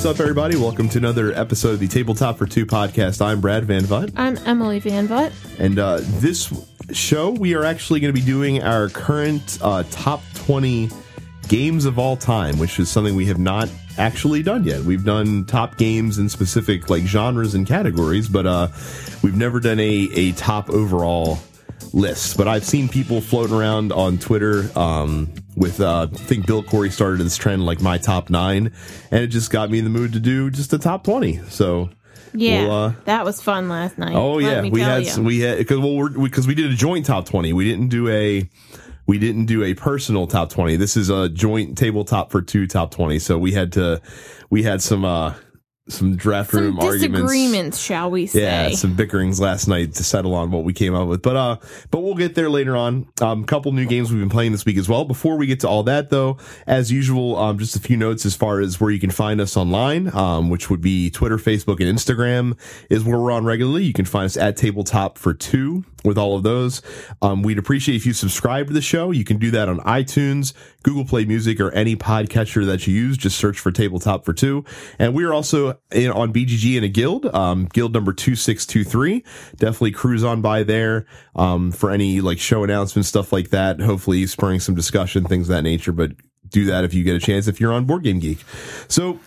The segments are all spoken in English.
What's up, everybody? Welcome to another episode of the Tabletop for Two podcast. I'm Brad Van Vutt, I'm Emily Van Vutt. and uh, this show we are actually going to be doing our current uh, top 20 games of all time, which is something we have not actually done yet. We've done top games in specific like genres and categories, but uh, we've never done a a top overall list. But I've seen people floating around on Twitter um, with uh, I think Bill Corey started this trend like my top nine, and it just got me in the mood to do just a top 20. So. Yeah, Well, uh, that was fun last night. Oh let yeah, we had some, we had because well we're because we did a joint top twenty. We didn't do a we didn't do a personal top twenty. This is a joint tabletop for two top twenty. So we had to we had some uh some draft some room arguments. disagreements, shall we say? Yeah, some bickerings last night to settle on what we came up with. But uh but we'll get there later on. Um couple new games we've been playing this week as well. Before we get to all that though, as usual, um just a few notes as far as where you can find us online, um, which would be Twitter, Facebook, and Instagram is where we're on regularly. You can find us at tabletop for two with all of those. Um, we'd appreciate if you subscribe to the show. You can do that on iTunes, Google Play Music, or any podcatcher that you use. Just search for Tabletop for Two. And we are also in, on BGG in a guild, um, guild number 2623. Definitely cruise on by there um, for any like show announcements, stuff like that. Hopefully spurring some discussion, things of that nature. But do that if you get a chance if you're on Board Game Geek. So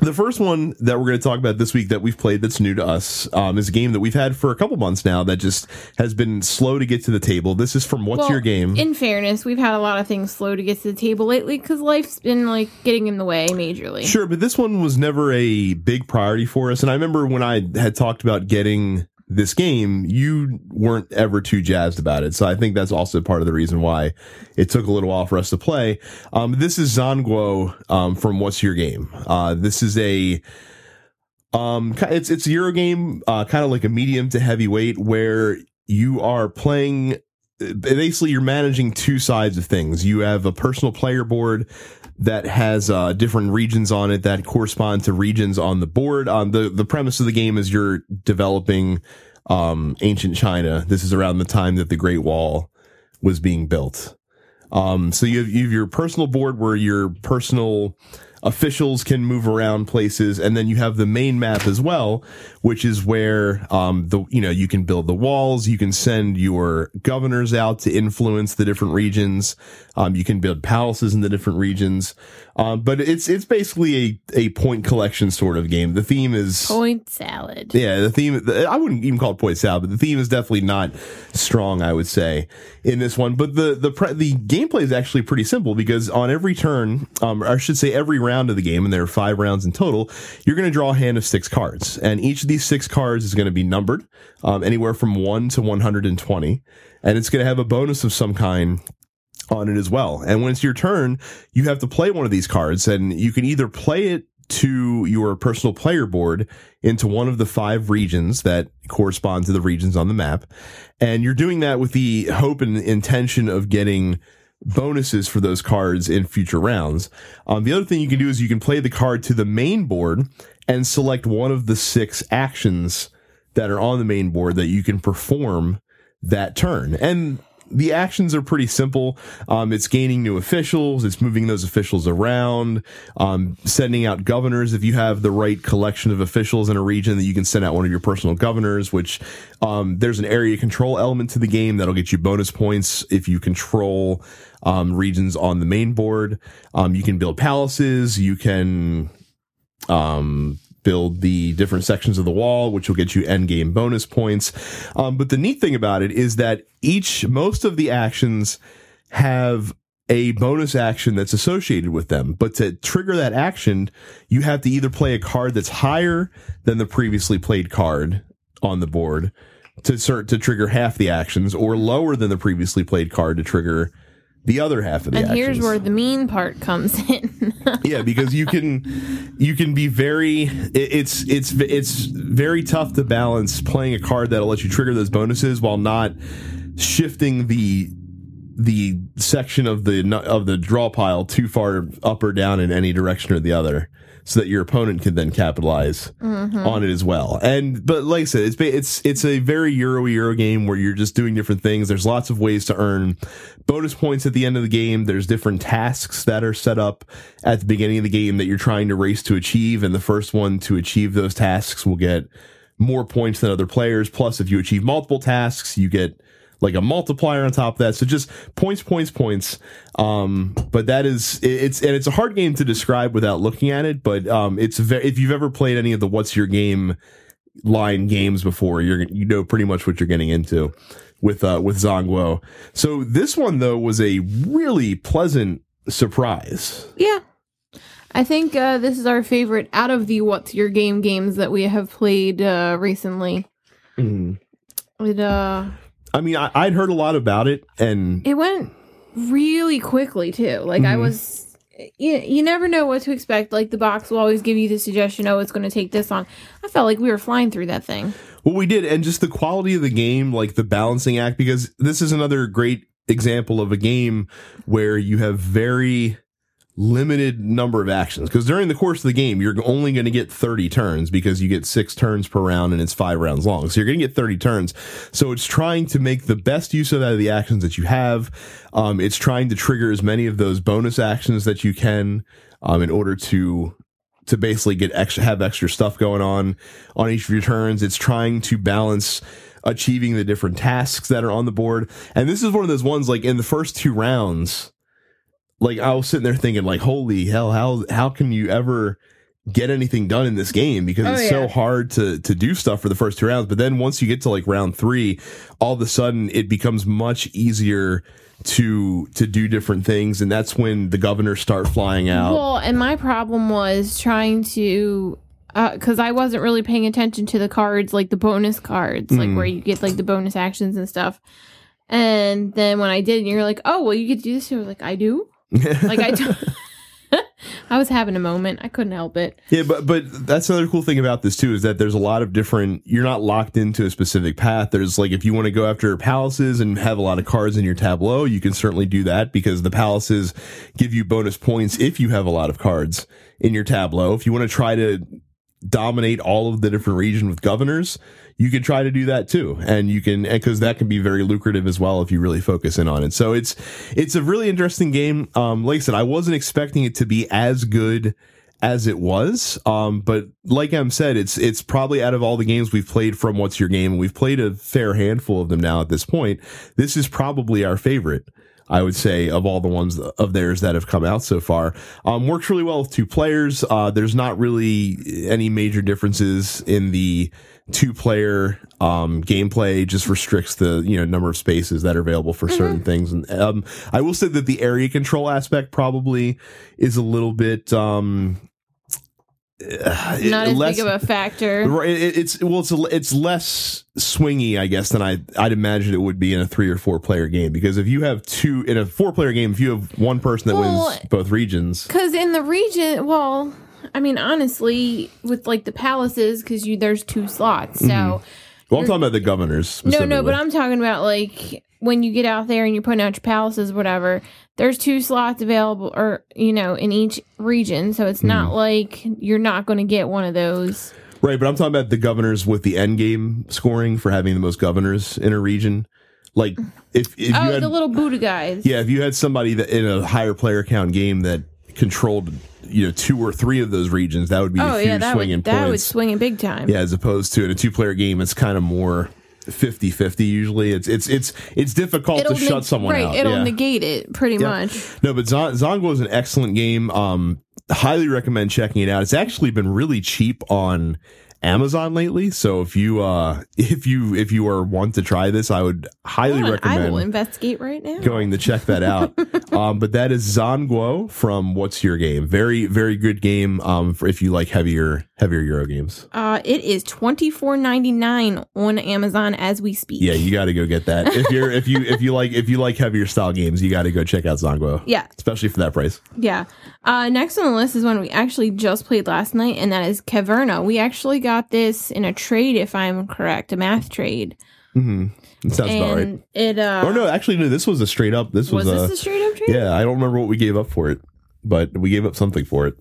the first one that we're going to talk about this week that we've played that's new to us um, is a game that we've had for a couple months now that just has been slow to get to the table. This is from What's Well, Your Game? In fairness, we've had a lot of things slow to get to the table lately because life's been like getting in the way majorly. Sure, but this one was never a big priority for us. And I remember when I had talked about getting this game, you weren't ever too jazzed about it. So I think that's also part of the reason why it took a little while for us to play. Um, this is Zhanguo um, from What's Your Game? Uh, this is a um, it's it's a Euro game, uh, kind of like a medium to heavyweight, where you are playing. Basically, you're managing two sides of things. You have a personal player board that has uh, different regions on it that correspond to regions on the board. Um, the the premise of the game is you're developing um, ancient China. This is around the time that the Great Wall was being built. Um, so you have, you have your personal board where your personal officials can move around places, and then you have the main map as well, which is where um, the you know you can build the walls, you can send your governors out to influence the different regions, um, you can build palaces in the different regions, um, but it's it's basically a a point collection sort of game. The theme is Point salad. yeah, the theme, the, I wouldn't even call it point salad, but the theme is definitely not strong, I would say, in this one. But the, the, pre, the gameplay is actually pretty simple because on every turn, um, or I should say every round of the game, and there are five rounds in total, you're going to draw a hand of six cards. And each of these six cards is going to be numbered, um, anywhere from one to 120. And it's going to have a bonus of some kind on it as well. And when it's your turn, you have to play one of these cards and you can either play it to your personal player board into one of the five regions that correspond to the regions on the map. And you're doing that with the hope and intention of getting bonuses for those cards in future rounds. Um, the other thing you can do is you can play the card to the main board and select one of the six actions that are on the main board that you can perform that turn. And the actions are pretty simple. Um, it's gaining new officials. It's moving those officials around, um, sending out governors. If you have the right collection of officials in a region, that you can send out one of your personal governors. Which um, there's an area control element to the game that'll get you bonus points if you control um, regions on the main board. Um, you can build palaces. You can um, build the different sections of the wall, which will get you end game bonus points. Um, but the neat thing about it is that each, most of the actions have a bonus action that's associated with them. But to trigger that action, you have to either play a card that's higher than the previously played card on the board to start to trigger half the actions or lower than the previously played card to trigger the other half of the And actions here's where the mean part comes in. yeah because you can you can be very it's it's it's very tough to balance playing a card that'll let you trigger those bonuses while not shifting the the section of the of the draw pile too far up or down in any direction or the other, so that your opponent can then capitalize mm-hmm. on it as well. And but like I said, it's it's it's a very Euro Euro game where you're just doing different things. There's lots of ways to earn bonus points at the end of the game. There's different tasks that are set up at the beginning of the game that you're trying to race to achieve, and the first one to achieve those tasks will get more points than other players. Plus, if you achieve multiple tasks, you get like a multiplier on top of that. So just points, points, points. Um, but that is it- it's and it's a hard game to describe without looking at it. But um, it's ve- if you've ever played any of the "What's Your Game" line games before, you're you know pretty much what you're getting into with uh, with Zhanguo. So this one though was a really pleasant surprise. Yeah. I think uh, this is our favorite out of the What's Your Game games that we have played uh, recently. It uh I mean, I, I'd heard a lot about it, and it went really quickly too. Like I Mhm. was you, you never know what to expect. Like the box will always give you the suggestion, oh, it's going to take this long. I felt like we were flying through that thing. Well, we did, and just the quality of the game, like the balancing act, because this is another great example of a game where you have very limited number of actions. Because during the course of the game, you're only going to get 30 turns because you get six turns per round and it's five rounds long. So you're going to get 30 turns. So it's trying to make the best use of that of the actions that you have. Um, it's trying to trigger as many of those bonus actions that you can um, in order to to basically get extra have extra stuff going on on each of your turns. It's trying to balance achieving the different tasks that are on the board. And this is one of those ones like in the first two rounds, like I was sitting there thinking like, holy hell, how how can you ever get anything done in this game because Oh, it's so hard to to do stuff for the first two rounds. But then once you get to like round three, all of a sudden it becomes much easier to to do different things and that's when the governors start flying out. Well, and my problem was trying to because I wasn't really paying attention to the cards, like the bonus cards, like Mm. where you get like the bonus actions and stuff. And then when I did, and you're like, "Oh, well, you get to do this." I was like, "I do." Like I, I was having a moment. I couldn't help it. Yeah, but but that's another cool thing about this too is that there's a lot of different. You're not locked into a specific path. There's like if you want to go after palaces and have a lot of cards in your tableau, you can certainly do that because the palaces give you bonus points if you have a lot of cards in your tableau. If you want to try to dominate all of the different region with governors, you can try to do that too. And you can, because that can be very lucrative as well if you really focus in on it. So it's, it's a really interesting game. Um, like I said, I wasn't expecting it to be as good as it was. Um, but like Em said, it's, it's probably out of all the games we've played from What's Your Game, and we've played a fair handful of them now at this point. This is probably our favorite. I would say of all the ones of theirs that have come out so far. Um, works really well with two players. Uh, there's not really any major differences in the two player um, gameplay. Just restricts the you know number of spaces that are available for certain things. And um, I will say that the area control aspect probably is a little bit um, uh, Not as less- big of a factor. Right, it, it's well, it's it's less swingy, I guess, than I I'd imagine it would be in a three or four player game. Because if you have two in a four player game, if you have one person that Well, wins both regions, Because in the region, well, I mean, honestly, with like the palaces, because you there's two slots. So well, I'm talking about the governors. no, no, but I'm talking about like when you get out there and you're putting out your palaces, whatever. There's two slots available, or you know, in each region. So it's not Mm-hmm. like you're not going to get one of those. right. But I'm talking about the governors with the end game scoring for having the most governors in a region. Like if if you oh, had the little Buddha guys. yeah, if you had somebody that in a higher player count game that controlled you know two or three of those regions, that would be Oh a huge yeah, swing would in that would swing it big time. Yeah, as opposed to in a two player game, it's kind of more 50-50 usually. It's it's it's it's difficult to neg- shut someone right, out. It'll yeah. negate it pretty Yeah. much. No, but Zon- Zhanguo is an excellent game. Um, highly recommend checking it out. It's actually been really cheap on Amazon lately. So if you uh if you if you are want to try this, I would highly on, I recommend will investigate right now. going to check that out. um, but that is Zhanguo from What's Your Game? Very, very good game. Um, for if you like heavier, heavier Euro games. Uh, it is twenty four ninety nine on Amazon as we speak. Yeah, you got to go get that. If you're, if you, if you like, if you like heavier style games, you got to go check out Zhanguo. Yeah, Especially for that price. yeah. Uh, next on the list is one we actually just played last night, and that is Caverna. We actually got this in a trade, if I'm correct, a math trade. Mm-hmm. It sounds about right. it uh Or no, actually, no. This was a straight up. This was, was a this a straight up trade? yeah. I don't remember what we gave up for it, but we gave up something for it.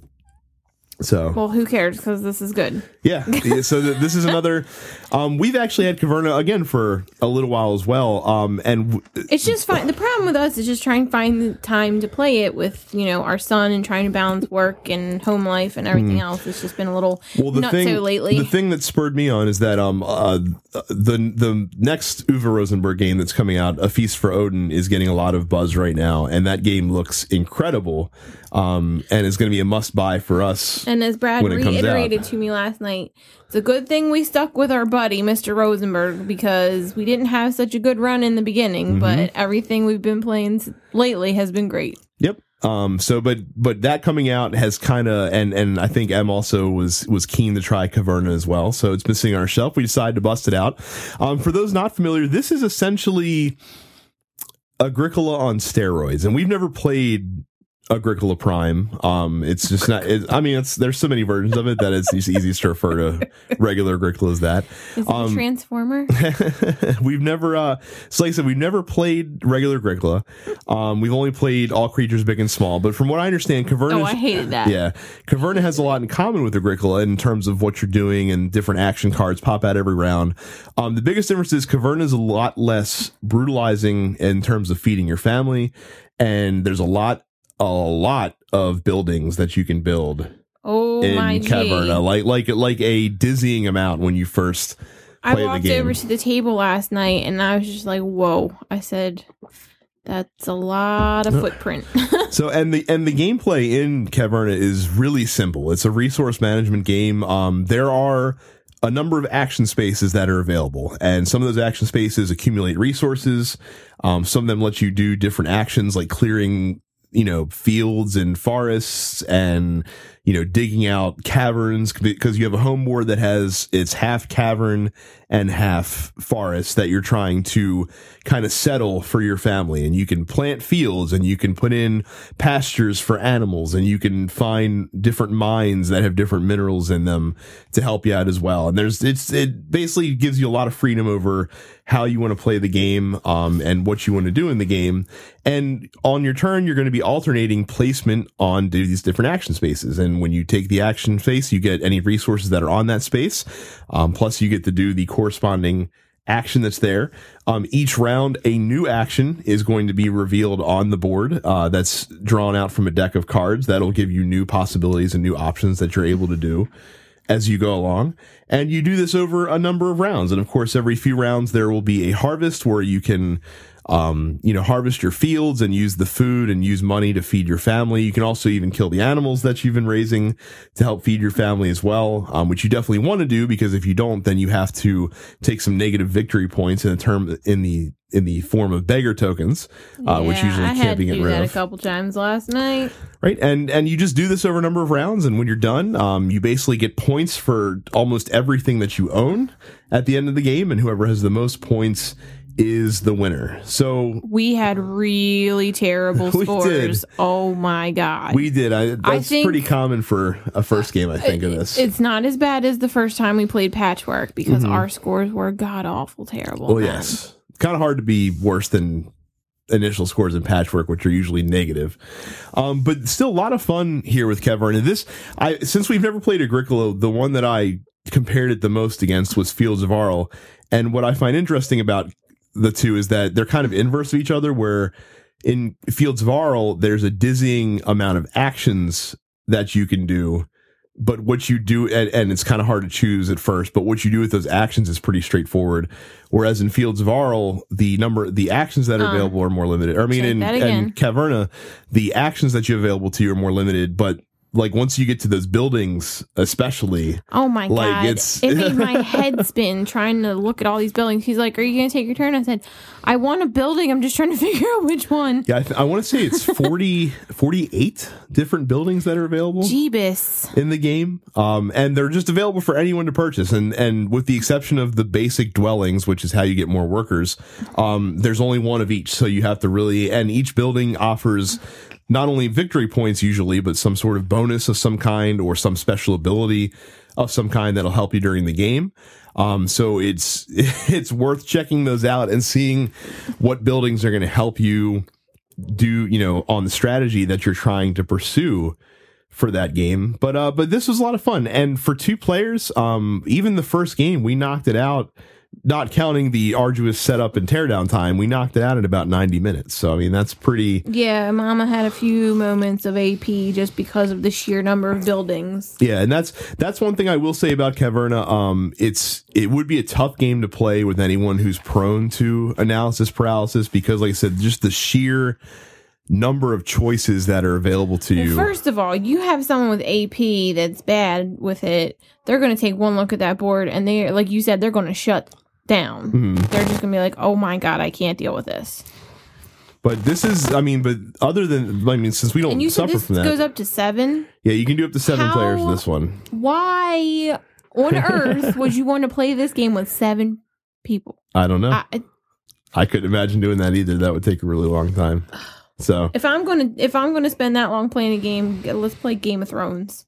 So Well, who cares? Because this is good. yeah, so th- this is another. Um, we've actually had Caverna again for a little while as well. Um, and w- It's just fine. The problem with us is just trying to find the time to play it with you know our son and trying to balance work and home life and everything else. It's just been a little well, the not thing so lately. the thing that spurred me on is that um uh the the next Uwe Rosenberg game that's coming out, A Feast for Odin, is getting a lot of buzz right now, and that game looks incredible. Um, and it's going to be a must buy for us. And as Brad when it comes reiterated to me last night, it's a good thing we stuck with our buddy, Mr. Rosenberg, because we didn't have such a good run in the beginning, Mm-hmm. but everything we've been playing lately has been great. Yep. Um. So, but but that coming out has kind of and and I think Em also was was keen to try Caverna as well. So it's been sitting on our shelf. We decided to bust it out. Um. For those not familiar, this is essentially Agricola on steroids, and we've never played Agricola Prime. Um. It's just not. It, I mean, it's there's so many versions of it that it's just easiest to refer to regular Agricola as that. Is it Um, a transformer? we've never uh so like I said, we've never played regular Agricola. Um we've only played all creatures big and small, but from what I understand, Caverna oh, I hated that. yeah. Caverna has a lot in common with Agricola in terms of what you're doing and different action cards pop out every round. Um, the biggest difference is Caverna is a lot less brutalizing in terms of feeding your family. And there's a lot, a lot of buildings that you can build Oh in my G. Caverna, like, like, like a dizzying amount when you first I play the walked over to the table last night and I was just like, whoa. I said, that's a lot of footprint. So and the and the gameplay in Caverna is really simple. It's a resource management game. Um, there are a number of action spaces that are available, and some of those action spaces accumulate resources. Um, some of them let you do different actions like clearing, you know, fields and forests, and you know, digging out caverns because you have a home board that has it's half cavern and half forest that you're trying to kind of settle for your family. And you can plant fields and you can put in pastures for animals and you can find different mines that have different minerals in them to help you out as well. And there's, it's, it basically gives you a lot of freedom over how you want to play the game, um, and what you want to do in the game. And on your turn, you're going to be alternating placement on these different action spaces. And when you take the action space, you get any resources that are on that space. Um, plus you get to do the corresponding action that's there. Um, each round, a new action is going to be revealed on the board. Uh, that's drawn out from a deck of cards that'll give you new possibilities and new options that you're able to do as you go along. And you do this over a number of rounds. And of course, every few rounds, there will be a harvest where you can, um, you know, harvest your fields and use the food and use money to feed your family. You can also even kill the animals that you've been raising to help feed your family as well, um, which you definitely want to do because if you don't, then you have to take some negative victory points in the term in the in the form of beggar tokens, uh, which usually I can't be do rid that a couple times last night. right and and you just do this over a number of rounds and when you're done um, you basically get points for almost everything that you own at the end of the game and whoever has the most points is the winner so We had really terrible scores. Oh my god. we did I, that's think- pretty common for a first game i think of this It's not as bad as the first time we played Patchwork because our scores were god awful terrible. oh then. Mm-hmm. yes kind of hard to be worse than initial scores in patchwork which are usually negative um, but still a lot of fun here with Caverna and this i since we've never played agricola the one that i compared it the most against was fields of arle and what i find interesting about the two is that they're kind of inverse of each other where in fields of arle there's a dizzying amount of actions that you can do but what you do and, and it's kind of hard to choose at first but what you do with those actions is pretty straightforward. Whereas in fields of arl the number the actions that are Uh, available are more limited. Or i mean in, in caverna the actions that you have available to you are more limited but like once you get to those buildings especially Oh my Like, god! it's- it made my head spin trying to look at all these buildings. He's like, "Are you going to take your turn?" I said, "I want a building. I'm just trying to figure out which one." yeah i, th- I want to say it's 40 48 different buildings that are available Jeebus! in the game um and they're just available for anyone to purchase and and with the exception of the basic dwellings which is how you get more workers um there's only one of each so you have to really and each building offers not only victory points usually, but some sort of bonus of some kind or some special ability of some kind that'll help you during the game. Um, so it's it's worth checking those out and seeing what buildings are going to help you do you know on the strategy that you're trying to pursue for that game. But uh, but this was a lot of fun, and for two players, um, even the first game we knocked it out. Not counting the arduous setup and teardown time, we knocked it out in about 90 minutes. So, I mean, that's pretty. Yeah, Mama had a few moments of AP just because of the sheer number of buildings. Yeah, and that's that's one thing I will say about Caverna. Um, it's it would be a tough game to play with anyone who's prone to analysis paralysis because, like I said, just the sheer number of choices that are available to you. First of all, you have someone with AP that's bad with it. They're going to take one look at that board and they, like you said, they're going to shut down. Mm-hmm. They're just to be like, oh my God, I can't deal with this. But this is, I mean, but other than, I mean, since we don't And you suffer this from that, goes up to seven. yeah, you can do up to seven How- players in this one. Why on earth would you want to play this game with seven people? I don't know. I, I couldn't imagine doing that either. That would take a really long time. So if I'm gonna if I'm gonna spend that long playing a game, let's play Game of Thrones.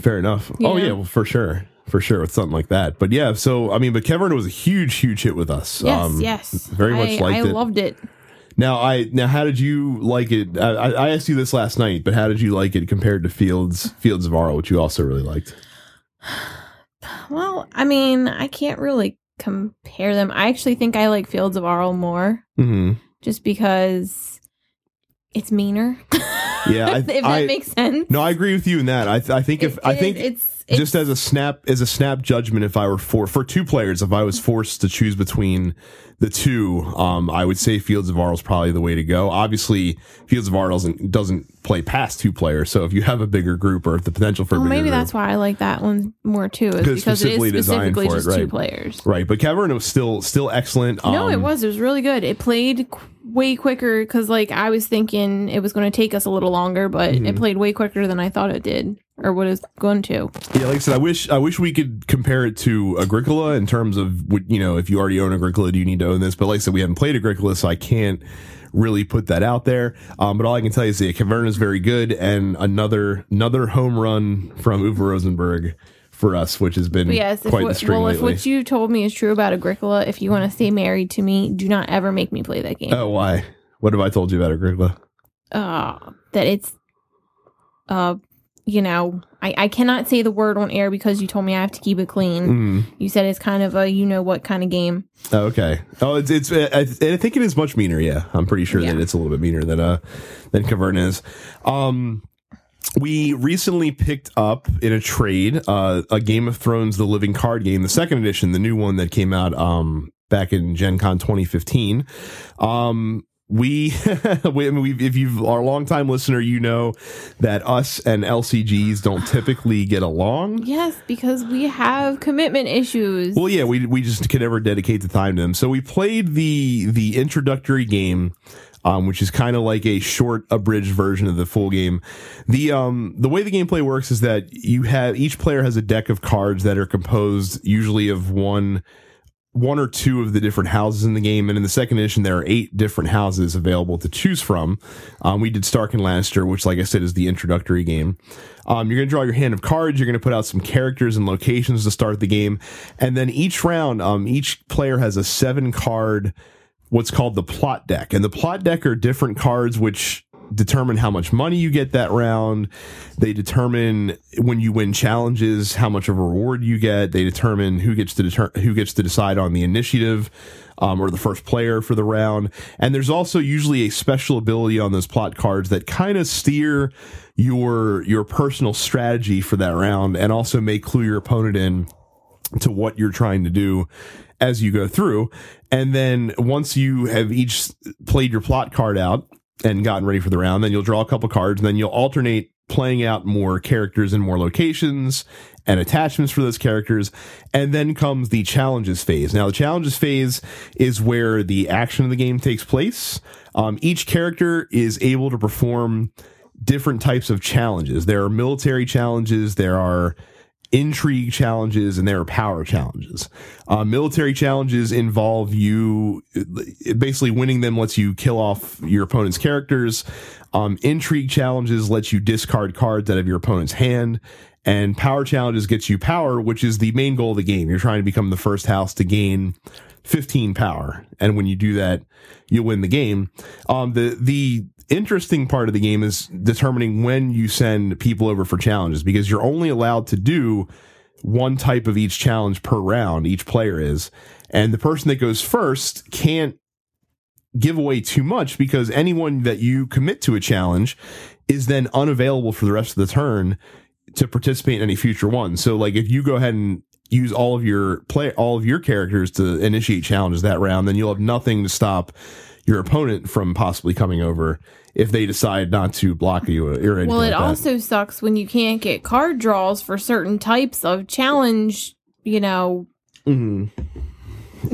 fair enough. Oh Yeah. yeah, well for sure, for sure with something like that. But yeah, so I mean, but Caverna was a huge, huge hit with us. Yes, yes, Um, very much I, liked I it. loved it. Now, I now how did you like it? I, I I asked you this last night, but how did you like it compared to Fields Fields of Arle, which you also really liked? Well, I mean, I can't really compare them. I actually think I like Fields of Arle more, hmm just because it's meaner. Yeah, I- if that I- makes sense. No, I agree with you in that. I th- I think if It- I think it's, it's just as a snap as a snap judgment if i were for for two players if i was forced to choose between the two um i would say fields of arle is probably the way to go obviously fields of arle doesn't doesn't play past two players so if you have a bigger group or the potential for a well, bigger maybe group, that's why I like that one more too, is Because because it specifically is designed specifically for it, just two players. right but cavern was still still excellent no, it Um, was. It was really good. It played qu- way quicker because, like, I was thinking it was going to take us a little longer, but Mm-hmm. it played way quicker than I thought it did, or what it's going to. Yeah, like I said, I wish I wish we could compare it to Agricola in terms of what you know. If you already own Agricola, do you need to own this? But like I said, we haven't played Agricola, so I can't really put that out there. Um, but all I can tell you is that Caverna is very good, and another another home run from Uwe Rosenberg for us, which has been yes, if quite the string well, if what you told me is true about Agricola, if you want to stay married to me, do not ever make me play that game. oh, why? What have I told you about Agricola? uh, that it's, uh, you know, I, I cannot say the word on air because you told me I have to keep it clean. Mm. You said it's kind of a you know what kind of game. Oh, okay. Oh, it's it's. I, I think it is much meaner. Yeah, I'm pretty sure that it's a little bit meaner than uh than Caverna is. Um, we recently picked up in a trade uh, a Game of Thrones: The Living Card Game, the second edition, the new one that came out um back in Gen Con 2015. Um. We, we, I mean, if you are a longtime listener, you know that us and LCGs don't typically get along. Yes, because we have commitment issues. Well, yeah, we we just can never dedicate the time to them. So we played the the introductory game, um, which is kind of like a short, abridged version of the full game. The um the way the gameplay works is that you have each player has a deck of cards that are composed usually of one one or two of the different houses in the game, and in the second edition there are eight different houses available to choose from. Um, we did Stark and Lannister, which, like I said, is the introductory game. Um, you're going to draw your hand of cards. You're going to put out some characters and locations to start the game, and then each round, um, each player has a seven card what's called the plot deck. And the plot deck are different cards which determine how much money you get that round. They determine when you win challenges how much of a reward you get. They determine who gets to deter- who gets to decide on the initiative. Um, or the first player for the round. And there's also usually a special ability on those plot cards that kind of steer your your personal strategy for that round and also may clue your opponent in to what you're trying to do as you go through. And then once you have each played your plot card out and gotten ready for the round, then you'll draw a couple cards and then you'll alternate playing out more characters and more locations and attachments for those characters. And then comes the challenges phase. Now, the challenges phase is where the action of the game takes place. Um, each character is able to perform different types of challenges. There are military challenges. There are intrigue challenges and there are power challenges. Uh, military challenges involve you basically winning them lets you kill off your opponent's characters. Um, intrigue challenges lets you discard cards out of your opponent's hand. And power challenges gets you power, which is the main goal of the game. You're trying to become the first house to gain 15 power. And when you do that, you win the game. Um, the, the interesting part of the game is determining when you send people over for challenges because you're only allowed to do one type of each challenge per round, each player is. And the person that goes first can't give away too much because anyone that you commit to a challenge is then unavailable for the rest of the turn to participate in any future ones. So like if you go ahead and use all of your play all of your characters to initiate challenges that round, then you'll have nothing to stop your opponent from possibly coming over if they decide not to block you or anything Well, it like also sucks when you can't get card draws for certain types of challenge, you know, Mhm.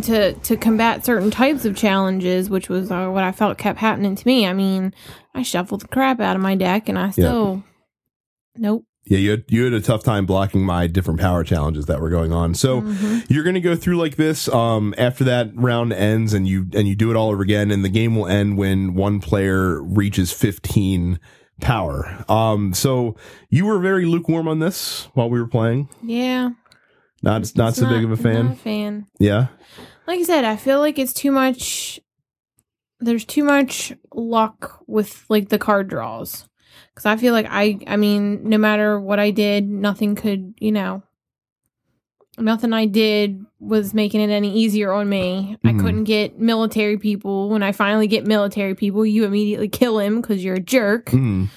to to combat certain types of challenges, which was uh, what I felt kept happening to me. I mean, I shuffled the crap out of my deck and I still nope. Yeah, you had, you had a tough time blocking my different power challenges that were going on. So Mhm. you're going to go through like this. Um, after that round ends and you, and you do it all over again and the game will end when one player reaches 15 power. Um, so you were very lukewarm on this while we were playing. Yeah. Not, not It's so big of a fan. Not a fan. Yeah. Like I said, I feel like it's too much. There's too much luck with like the card draws. Because I feel like I, I mean, no matter what I did, nothing could, you know, nothing I did was making it any easier on me. Mhm. I couldn't get military people. When I finally get military people, you immediately kill him because you're a jerk. Mhm.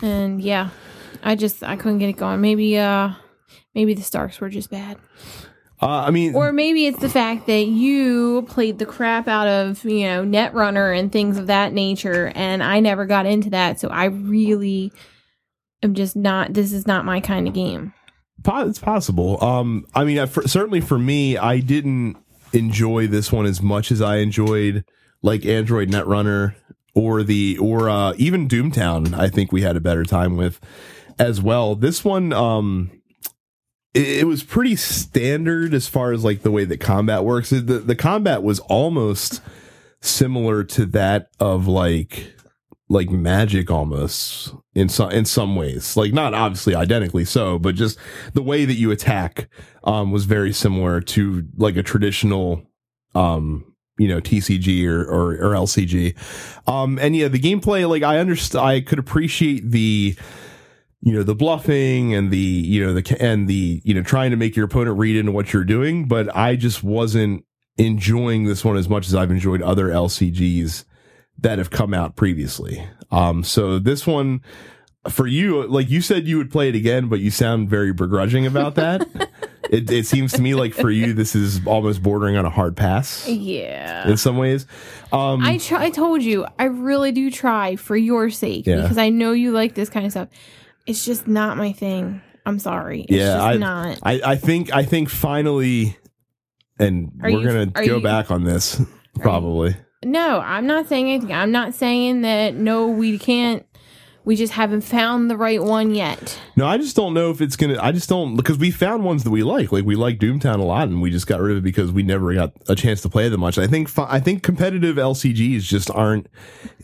And yeah, I just I couldn't get it going. Maybe uh, maybe the Starks were just bad. Uh, I mean, Or maybe it's the fact that you played the crap out of, you know, Netrunner and things of that nature, and I never got into that. So I really am just not, this is not my kind of game. It's possible. Um, I mean, for, certainly for me, I didn't enjoy this one as much as I enjoyed like Android Netrunner or the or uh, even Doomtown. I think we had a better time with as well. This one, um, it, was pretty standard as far as like the way that combat works. The the combat was almost similar to that of like like magic almost in some in some ways like not obviously identically so but just the way that you attack um was very similar to like a traditional um you know TCG or or, or LCG um and yeah the gameplay like I understand I could appreciate the you know the bluffing and the you know the and the you know trying to make your opponent read into what you're doing but I just wasn't enjoying this one as much as I've enjoyed other LCGs that have come out previously. Um, so this one for you, like you said, you would play it again, but you sound very begrudging about that. it, it seems to me like for you, this is almost bordering on a hard pass Yeah. in some ways. Um, I try, I told you, I really do try for your sake Yeah. because I know you like this kind of stuff. It's just not my thing. I'm sorry. It's Yeah, just I- not. I, I think, I think finally, and Are we're you- gonna go you- back on this probably. No, I'm not saying anything. I'm not saying that no, we can't. We just haven't found the right one yet. No, I just don't know if it's gonna. I just don't because we found ones that we like. Like we like Doomtown a lot, and we just got rid of it because we never got a chance to play them much. I think I think competitive LCGs just aren't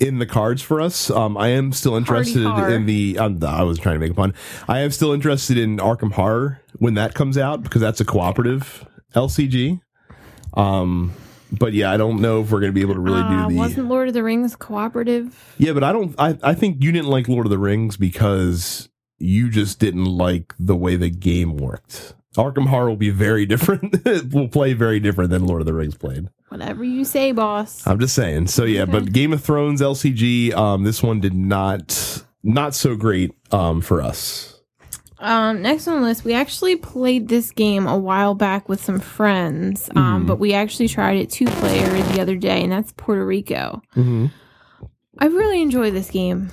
in the cards for us. Um, I am still interested in the. Um, I was trying to make a pun. I am still interested in Arkham Horror when that comes out because that's a cooperative LCG. Um, but yeah, I don't know if we're gonna be able to really Uh, do the. wasn't Lord of the Rings cooperative? Yeah, but I don't. I, I think you didn't like Lord of the Rings because you just didn't like the way the game worked. Arkham Horror will be very different. it will play very different than Lord of the Rings played. Whatever you say, boss. I'm just saying. So yeah, but Game of Thrones LCG, um, this one did not not so great um for us. Um, next on the list, we actually played this game a while back with some friends, um, Mhm. but we actually tried it two player the other day, and that's Puerto Rico. Mm-hmm. I really enjoy this game.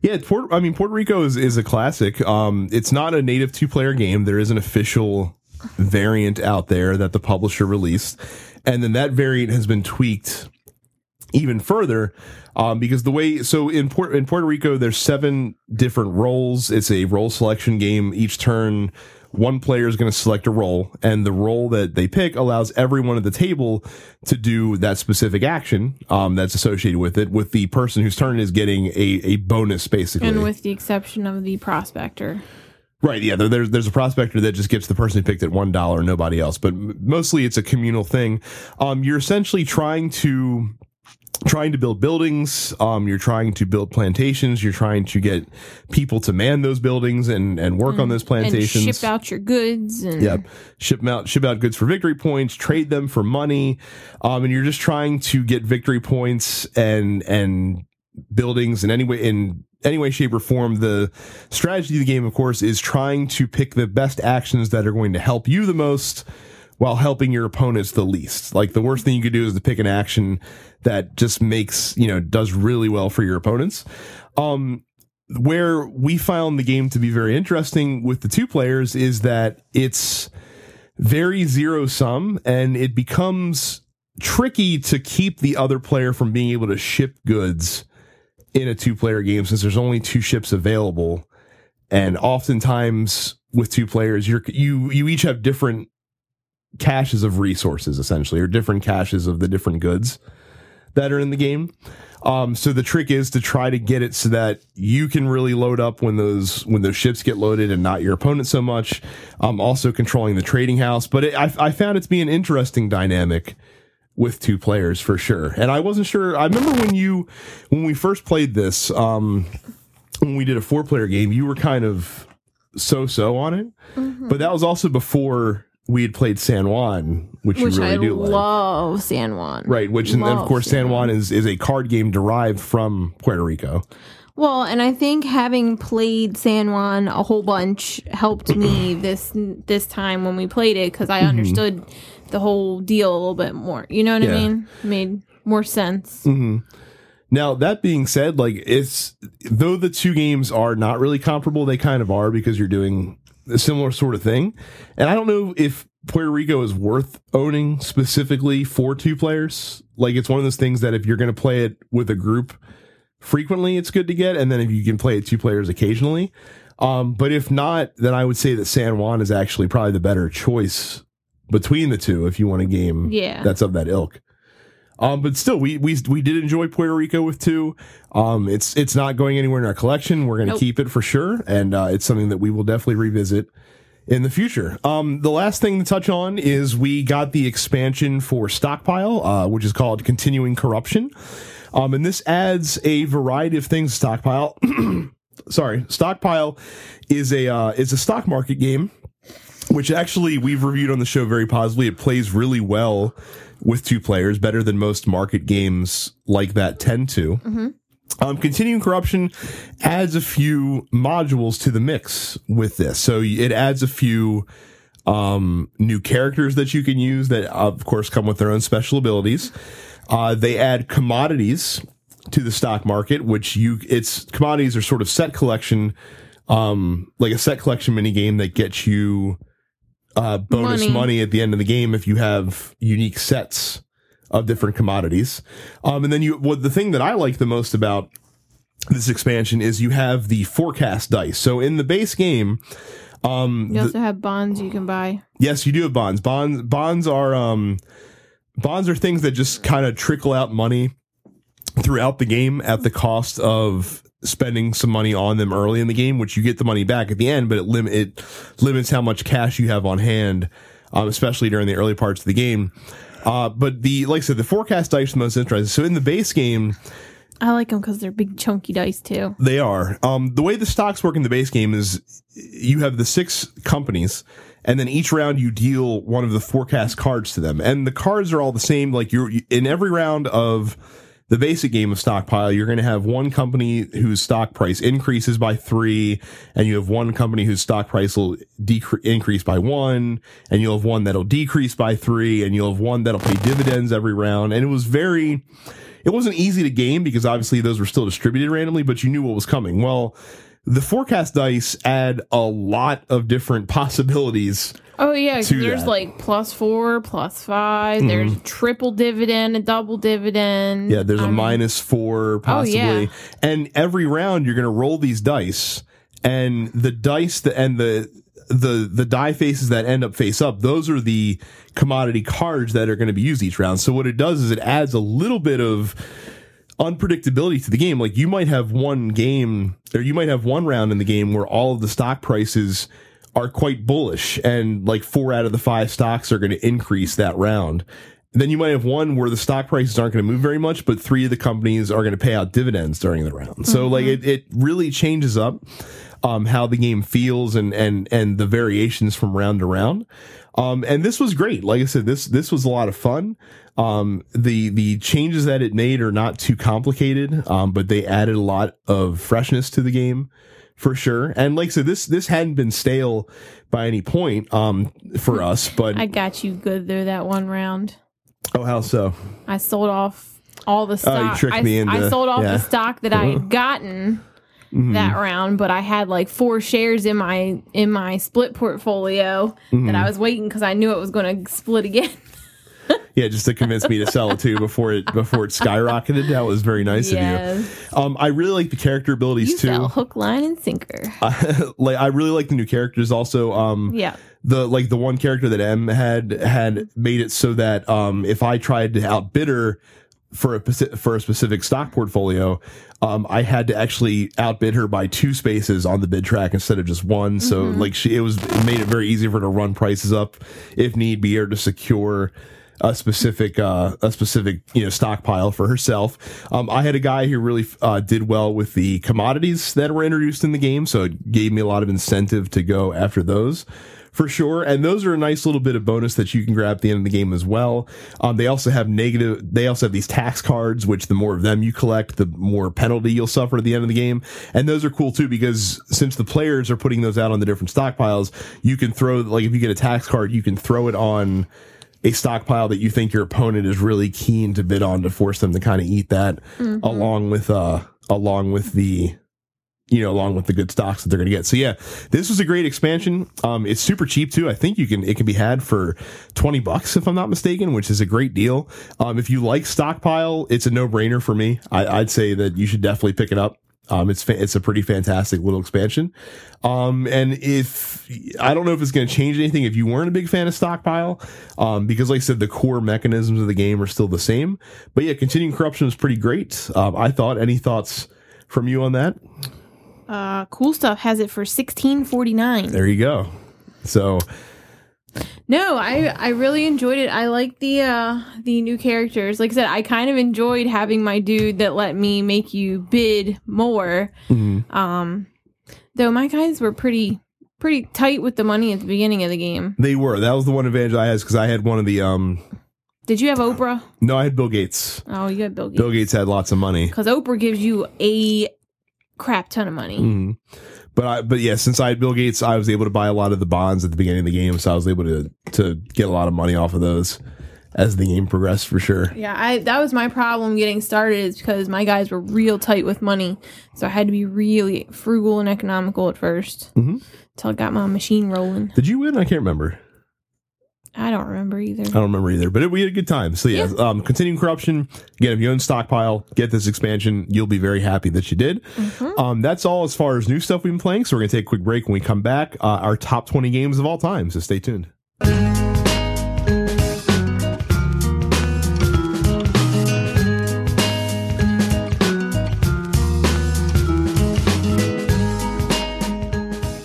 Yeah, Puerto, I mean Puerto Rico is, is a classic. Um, it's not a native two player game. There is an official variant out there that the publisher released, and then that variant has been tweaked even further um, because the way so in Puerto in Puerto Rico there's seven different roles. It's a role selection game. Each turn, one player is going to select a role, and the role that they pick allows everyone at the table to do that specific action um, that's associated with it. With the person whose turn is getting a, a bonus, basically. And with the exception of the prospector. Right, yeah. There's there's a prospector that just gets the person who picked at one dollar, nobody else. But mostly it's a communal thing. Um, you're essentially trying to trying to build buildings. Um, you're trying to build plantations. You're trying to get people to man those buildings and and work on those plantations. And ship out your goods and Yep. Ship out ship out goods for victory points, trade them for money. Um, and you're just trying to get victory points and and buildings in any way in any way, shape, or form. The strategy of the game, of course, is trying to pick the best actions that are going to help you the most while helping your opponents the least. Like the worst thing you could do is to pick an action that just makes, you know, does really well for your opponents. Um, where we found the game to be very interesting with the two players is that it's very zero sum and it becomes tricky to keep the other player from being able to ship goods in a two player game since there's only two ships available and oftentimes with two players you're you you each have different caches of resources essentially or different caches of the different goods that are in the game um, so the trick is to try to get it so that you can really load up when those when those ships get loaded and not your opponent so much. Um, also controlling the trading house, but it, I, I found it to be an interesting dynamic with two players for sure. And I wasn't sure. I remember when you when we first played this, um, when we did a four player game, you were kind of so so on it, but that was also before we had played San Juan, which, which you really I do like. love San Juan. Right, which and of course San Juan is is a card game derived from Puerto Rico. Well, and I think having played San Juan a whole bunch helped me this this time when we played it because I understood the whole deal a little bit more. You know what Mm-hmm. Yeah. I mean? Made more sense. Now that being said, like it's though the two games are not really comparable, they kind of are because you're doing a similar sort of thing. And I don't know if Puerto Rico is worth owning specifically for two players. Like it's one of those things that if you're going to play it with a group frequently, it's good to get, and then if you can play it two players occasionally. Um, but if not, then I would say that San Juan is actually probably the better choice between the two if you want a game Yeah. that's of that ilk. Um, but still, we we we did enjoy Puerto Rico with two. Um, it's it's not going anywhere in our collection. We're going to Nope. keep it for sure, and uh, it's something that we will definitely revisit in the future. Um, the last thing to touch on is we got the expansion for Stockpile, uh, which is called Continuing Corruption. Um, and this adds a variety of things to Stockpile. Sorry, Stockpile is a uh, is a stock market game which actually we've reviewed on the show very positively. It plays really well with two players, better than most market games like that tend to. Um, continuing corruption adds a few modules to the mix with this, so it adds a few um, new characters that you can use that, of course, come with their own special abilities. Uh, they add commodities to the stock market, which you it's commodities are sort of set collection, um, like a set collection mini game that gets you uh, bonus money. Money. at the end of the game if you have unique sets of different commodities. Um, and then you, what the thing that I like the most about this expansion is you have the forecast dice. So in the base game, um, You also have bonds you can buy. Yes, you do have bonds. Bonds bonds are um bonds are things that just kind of trickle out money throughout the game at the cost of spending some money on them early in the game, which you get the money back at the end, but it limit it limits how much cash you have on hand, um, especially during the early parts of the game. Uh, but the like I said, the forecast dice are the most interesting. So in the base game, I like them because they're big chunky dice too. they are. Um, the way the stocks work in the base game is you have the six companies, and then each round you deal one of the forecast cards to them, and the cards are all the same. Like you're in every round of the basic game of stockpile, you're going to have one company whose stock price increases by three, and you have one company whose stock price will decre- increase by one, and you'll have one that'll decrease by three, and you'll have one that'll pay dividends every round. And it was very, it wasn't easy to game because obviously those were still distributed randomly, but you knew what was coming. Well, the forecast dice add a lot of different possibilities. Oh yeah, there's that. like plus four, plus 5 There's mm-hmm. triple dividend, a double dividend. Yeah, there's a I mean, minus four possibly. Oh, yeah. And every round you're going to roll these dice and the dice that, and the, the the die faces that end up face up, those are the commodity cards that are going to be used each round. So what it does is it adds a little bit of unpredictability to the game. Like you might have one game or you might have one round in the game where all of the stock prices are quite bullish and like four out of the five stocks are going to increase that round. Then you might have one where the stock prices aren't going to move very much, but three of the companies are going to pay out dividends during the round. So like it, it really changes up um, how the game feels and and and the variations from round to round. Um, and this was great. Like I said, this this was a lot of fun. Um, the the changes that it made are not too complicated, um, but they added a lot of freshness to the game for sure. And like I said, this this hadn't been stale by any point um, for us. But I got you good there that one round. Oh, how so? I sold off all the stock. tricked I, me into- I sold off yeah. the stock that I had gotten that round, but I had like four shares in my in my split portfolio that I was waiting because I knew it was going to split again. Yeah, just to convince me to sell it too before it before it skyrocketed. That was very nice of you. Um, I really like the character abilities you too. hook, line, and sinker. like I really like the new characters also. Um, yeah, the like the one character that Em had had made it so that um if I tried to outbid her for a for a specific stock portfolio, um I had to actually outbid her by two spaces on the bid track instead of just one. So like she it was it made it very easy for her to run prices up if need be or to secure a specific uh, a specific you know stockpile for herself. Um, I had a guy who really uh, did well with the commodities that were introduced in the game, so it gave me a lot of incentive to go after those for sure. And those are a nice little bit of bonus that you can grab at the end of the game as well. Um, they also have negative. They also have these tax cards, which the more of them you collect, the more penalty you'll suffer at the end of the game. And those are cool too because since the players are putting those out on the different stockpiles, you can throw like if you get a tax card, you can throw it on a stockpile that you think your opponent is really keen to bid on to force them to kind of eat that along with uh along with the you know along with the good stocks that they're going to get so yeah this was a great expansion um it's super cheap too i think you can it can be had for 20 bucks if i'm not mistaken which is a great deal um if you like stockpile it's a no-brainer for me I, i'd say that you should definitely pick it up um, it's fa- it's a pretty fantastic little expansion, um, and if I don't know if it's going to change anything if you weren't a big fan of stockpile, um, because like I said, the core mechanisms of the game are still the same. But yeah, continuing corruption is pretty great. Um, I thought. Any thoughts from you on that? Uh, cool stuff has it for sixteen forty nine. There you go. So No, I I really enjoyed it. I like the uh the new characters. Like I said, I kind of enjoyed having my dude that let me make you bid more. Um though my guys were pretty pretty tight with the money at the beginning of the game. they were. That was the one advantage I had because I had one of the. Um, Did you have Oprah? no, I had Bill Gates. Oh, you had Bill Gates. Bill Gates had lots of money. Because Oprah gives you a crap ton of money. Mhm. But I, but yeah, since I had Bill Gates, I was able to buy a lot of the bonds at the beginning of the game, so I was able to to get a lot of money off of those as the game progressed for sure. Yeah, I that was my problem getting started is because my guys were real tight with money, so I had to be really frugal and economical at 1st Mhm. until I got my machine rolling. Did you win? I can't remember. I don't remember either. I don't remember either. But it, we had a good time. So yeah, um, continuing corruption. Again, if you own stockpile, get this expansion. You'll be very happy that you did. Um, that's all as far as new stuff we've been playing. So we're gonna take a quick break. When we come back, uh, our top twenty games of all time. So stay tuned.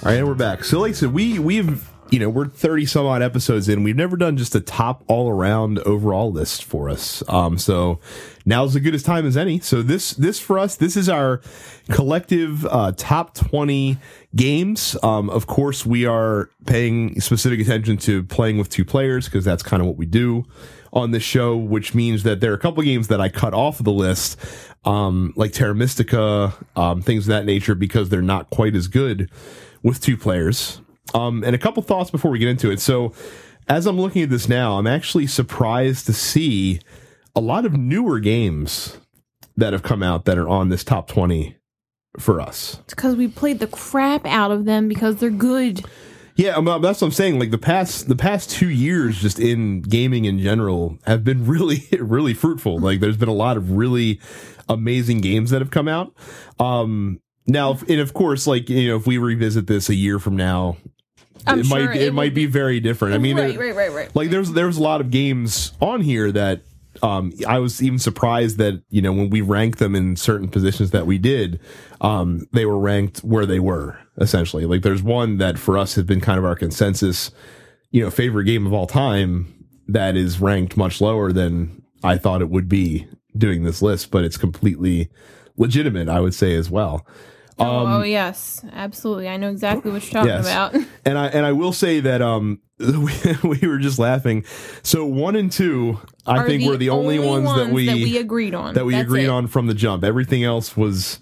All right, and we're back. So, like I said, we we've you know we're thirty some odd episodes in. We've never done just a top all around overall list for us. Um, so now's as good as time as any. So this this for us, this is our collective uh, top twenty games. Um, of course, we are paying specific attention to playing with two players because that's kind of what we do on this show, which means that there are a couple games that I cut off of the list, um, like Terra Mystica, um, things of that nature, because they're not quite as good with two players. Um, and a couple thoughts before we get into it. So, as I'm looking at this now, I'm actually surprised to see a lot of newer games that have come out that are on this top 20 for us. It's because we played the crap out of them because they're good. Yeah, um, that's what I'm saying. Like the past, the past two years, just in gaming in general, have been really, really fruitful. Like there's been a lot of really amazing games that have come out. Um, now, and of course, like you know, if we revisit this a year from now, I'm it sure might it it might be very different. I mean, right, it- right, right, right. like there's there's a lot of games on here that um I was even surprised that you know when we ranked them in certain positions that we did um they were ranked where they were essentially like there's one that for us has been kind of our consensus you know favorite game of all time that is ranked much lower than I thought it would be doing this list but it's completely legitimate I would say as well oh yes, absolutely. I know exactly what you're talking Yes. about. and I and I will say that um we, we were just laughing. So one and two, I Are think were the only, ones, that we agreed on. that we That's agreed it. on from the jump. Everything else was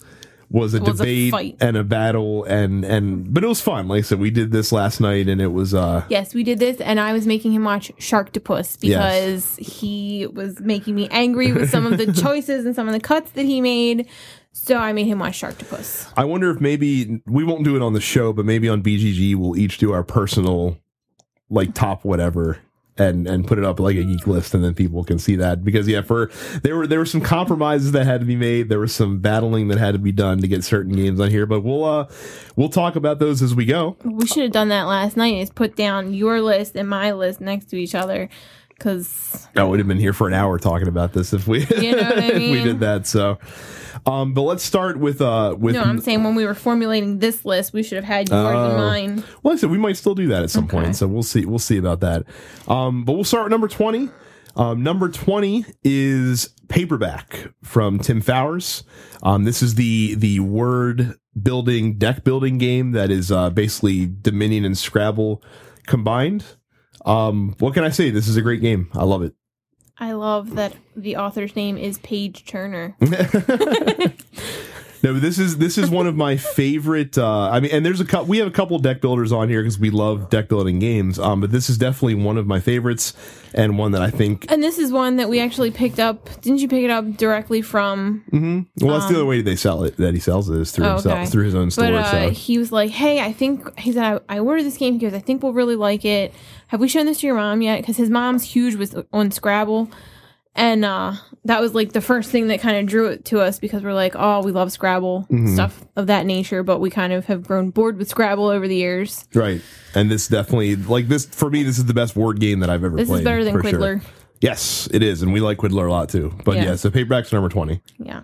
was a Was a debate fight. and a battle and and but it was fun. Like I said, we did this last night and it was uh Yes, we did this, and I was making him watch Sharktopus because he was making me angry with some of the choices and some of the cuts that he made. So I made him watch Sharktopus. I wonder if maybe we won't do it on the show, but maybe on BGG we'll each do our personal like top whatever and and put it up like a geek list and then people can see that. Because yeah for there were there were some compromises that had to be made. There was some battling that had to be done to get certain games on here but we'll uh we'll talk about those as we go. We should have done that last night. Is put down your list and my list next to each other, because I would have been here for an hour talking about this if we You know I if we did that so um but let's start with uh with no, I'm saying when we were formulating this list, we should have had yours Oh. and mine. Well, I said we might still do that at some Okay. point, so we'll see. We'll see about that. Um, but we'll start with number twenty. Um, number twenty is paperback from Tim Fowers. Um, this is the the word building deck building game that is uh, basically Dominion and Scrabble combined. Um, what can I say? This is a great game. I love it. I love that the author's name is Paige Turner. No, but this is this is one of my favorite. Uh, I mean, and there's a couple. We have a couple deck builders on here because we love deck building games. Um, but this is definitely one of my favorites, and one that I think. And this is one that we actually picked up. Didn't you pick it up directly from? Mm-hmm. Well, that's the other way they sell it. That he sells it is through Oh, himself, okay. through his own store. But uh, so he was like, "Hey, I think he said I, I ordered this game because I think we'll really like it. Have we shown this to your mom yet? Because his mom's huge with on Scrabble, and uh, that was like the first thing that kind of drew it to us because we're like, oh, we love Scrabble Mm-hmm. stuff of that nature, but we kind of have grown bored with Scrabble over the years. right, and this definitely like this for me. This is the best word game that I've ever This played. is better than for sure. Quiddler. Yes, it is, and we like Quiddler a lot too. But yeah, Yeah. so paperback's number twenty. Yeah.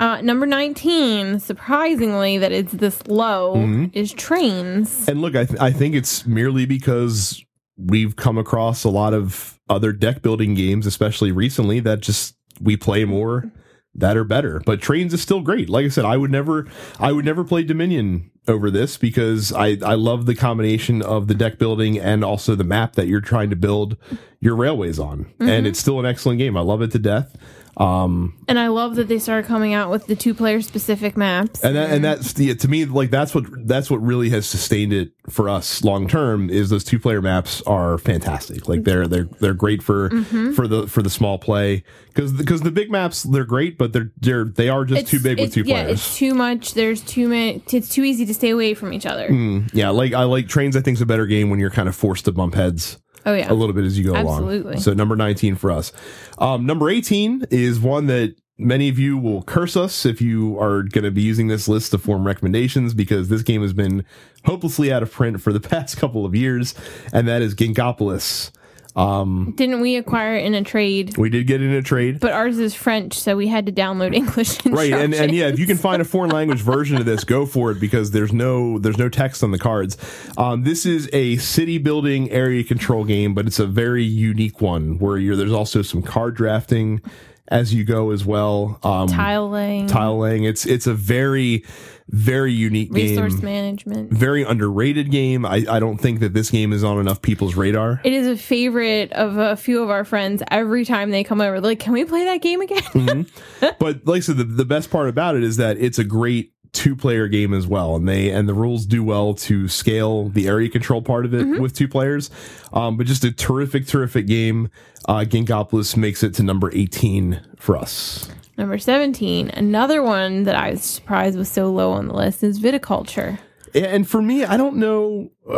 Uh, number 19, surprisingly that it's this low, Mm-hmm. is Trains. And look, I, th- I think it's merely because we've come across a lot of other deck building games, especially recently, that just we play more that are better. But Trains is still great. Like I said, I would never, I would never play Dominion over this because I, I love the combination of the deck building and also the map that you're trying to build your railways on. And mm-hmm. it's still an excellent game. I love it to death. Um, And I love that they started coming out with the two player specific maps. and that, and that's the to me like that's what that's what really has sustained it for us long term is those two player maps are fantastic like they're they're they're great for Mm-hmm. for the for the small play because because the big maps they're great but they're they're they are just too big with two yeah, players it's too much. There's too many. It's too easy to stay away from each other. Mm, yeah like I like trains I think is a better game when you're kind of forced to bump heads Oh yeah. a little bit as you go along. Absolutely. So number 19 for us. Um, number 18 is one that many of you will curse us if you are going to be using this list to form recommendations because this game has been hopelessly out of print for the past couple of years, and that is Ginkgopolis. Didn't we acquire it in a trade? We did get in a trade. But ours is French, so we had to download English. Right, and, and yeah, if you can find a foreign language version of this, go for it because there's no there's no text on the cards. Um, this is a city building area control game, but it's a very unique one where you're there's also some card drafting as you go as well. Um, tile laying, tile laying. It's it's a very very unique game. resource game. management. Very underrated game. I, I don't think that this game is on enough people's radar. It is a favorite of a few of our friends. Every time they come over, like, can we play that game again? Mm-hmm. but like I said, the, the best part about it is that it's a great two player game as well. And they and the rules do well to scale the area control part of it Mm-hmm. with two players. Um, but just a terrific, terrific game. Uh Ginkgopolis makes it to number 18 for us. Number 17, another one that I was surprised was so low on the list is viticulture. And for me, I don't know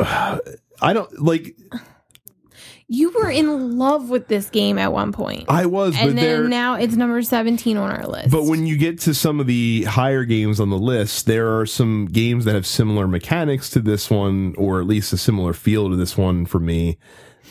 I don't like You were in love with this game at one point. I was, but and there. then now it's number 17 on our list. But when you get to some of the higher games on the list, there are some games that have similar mechanics to this one, or at least a similar feel to this one for me.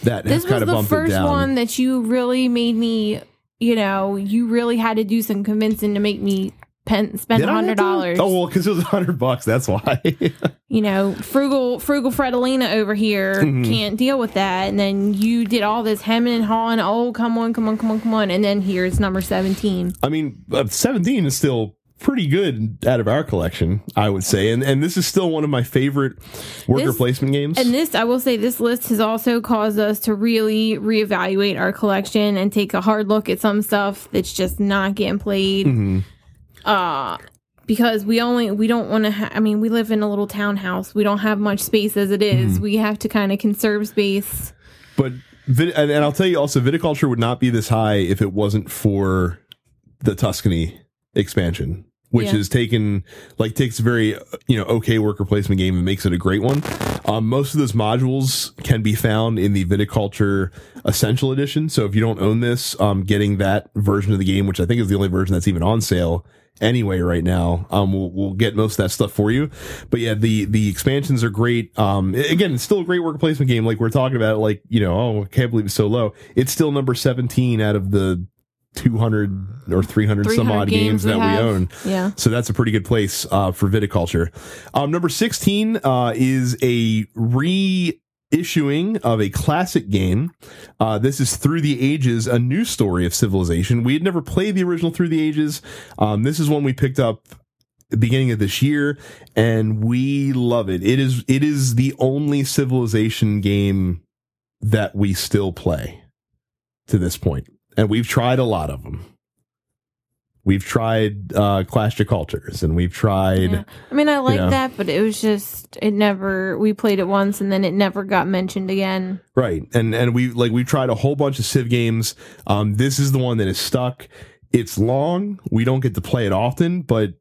That this has kind was of the first one that you really made me, you know, you really had to do some convincing to make me pen, spend Did I have hundred dollars. Oh well, because it was a hundred bucks. That's why. You know, frugal frugal Fredalina over here Mhm. can't deal with that. And then you did all this hemming and hawing. Oh, come on, come on, come on, come on. And then here's number seventeen. I mean, uh, seventeen is still pretty good out of our collection, I would say, and and this is still one of my favorite worker This- placement games. And this, I will say, this list has also caused us to really reevaluate our collection and take a hard look at some stuff that's just not getting played. Mhm. uh because we only we don't want to ha- i mean we live in a little townhouse we don't have much space as it is. Mm-hmm. we have to kind of conserve space But and I'll tell you also, viticulture would not be this high if it wasn't for the Tuscany expansion, which Yeah. is taken like takes a very you know okay worker placement game and makes it a great one. Um, most of those modules can be found in the viticulture essential edition. So if you don't own this, um, getting that version of the game, which I think is the only version that's even on sale anyway right now, um, we'll, we'll get most of that stuff for you. But yeah, the the expansions are great. Um, again, it's still a great worker placement game. Like we're talking about, like you know, oh, I can't believe it's so low. It's still number seventeen out of the. 200 or 300, some odd games, that we have. own. yeah So that's a pretty good place uh, for viticulture. Um, number 16 uh, is a reissuing of a classic game. Uh, this is Through the Ages, a new story of civilization. We had never played the original Through the Ages. Um, this is one we picked up the beginning of this year and we love it. It is it is the only civilization game that we still play to this point. And we've tried a lot of them. We've tried uh, Clash of Cultures, and we've tried. Yeah. i mean i like know. that but it was just it never we played it once and then it never got mentioned again Right. And and we like we've tried a whole bunch of Civ games. Um this is the one that is stuck. It's long. We don't get to play it often, but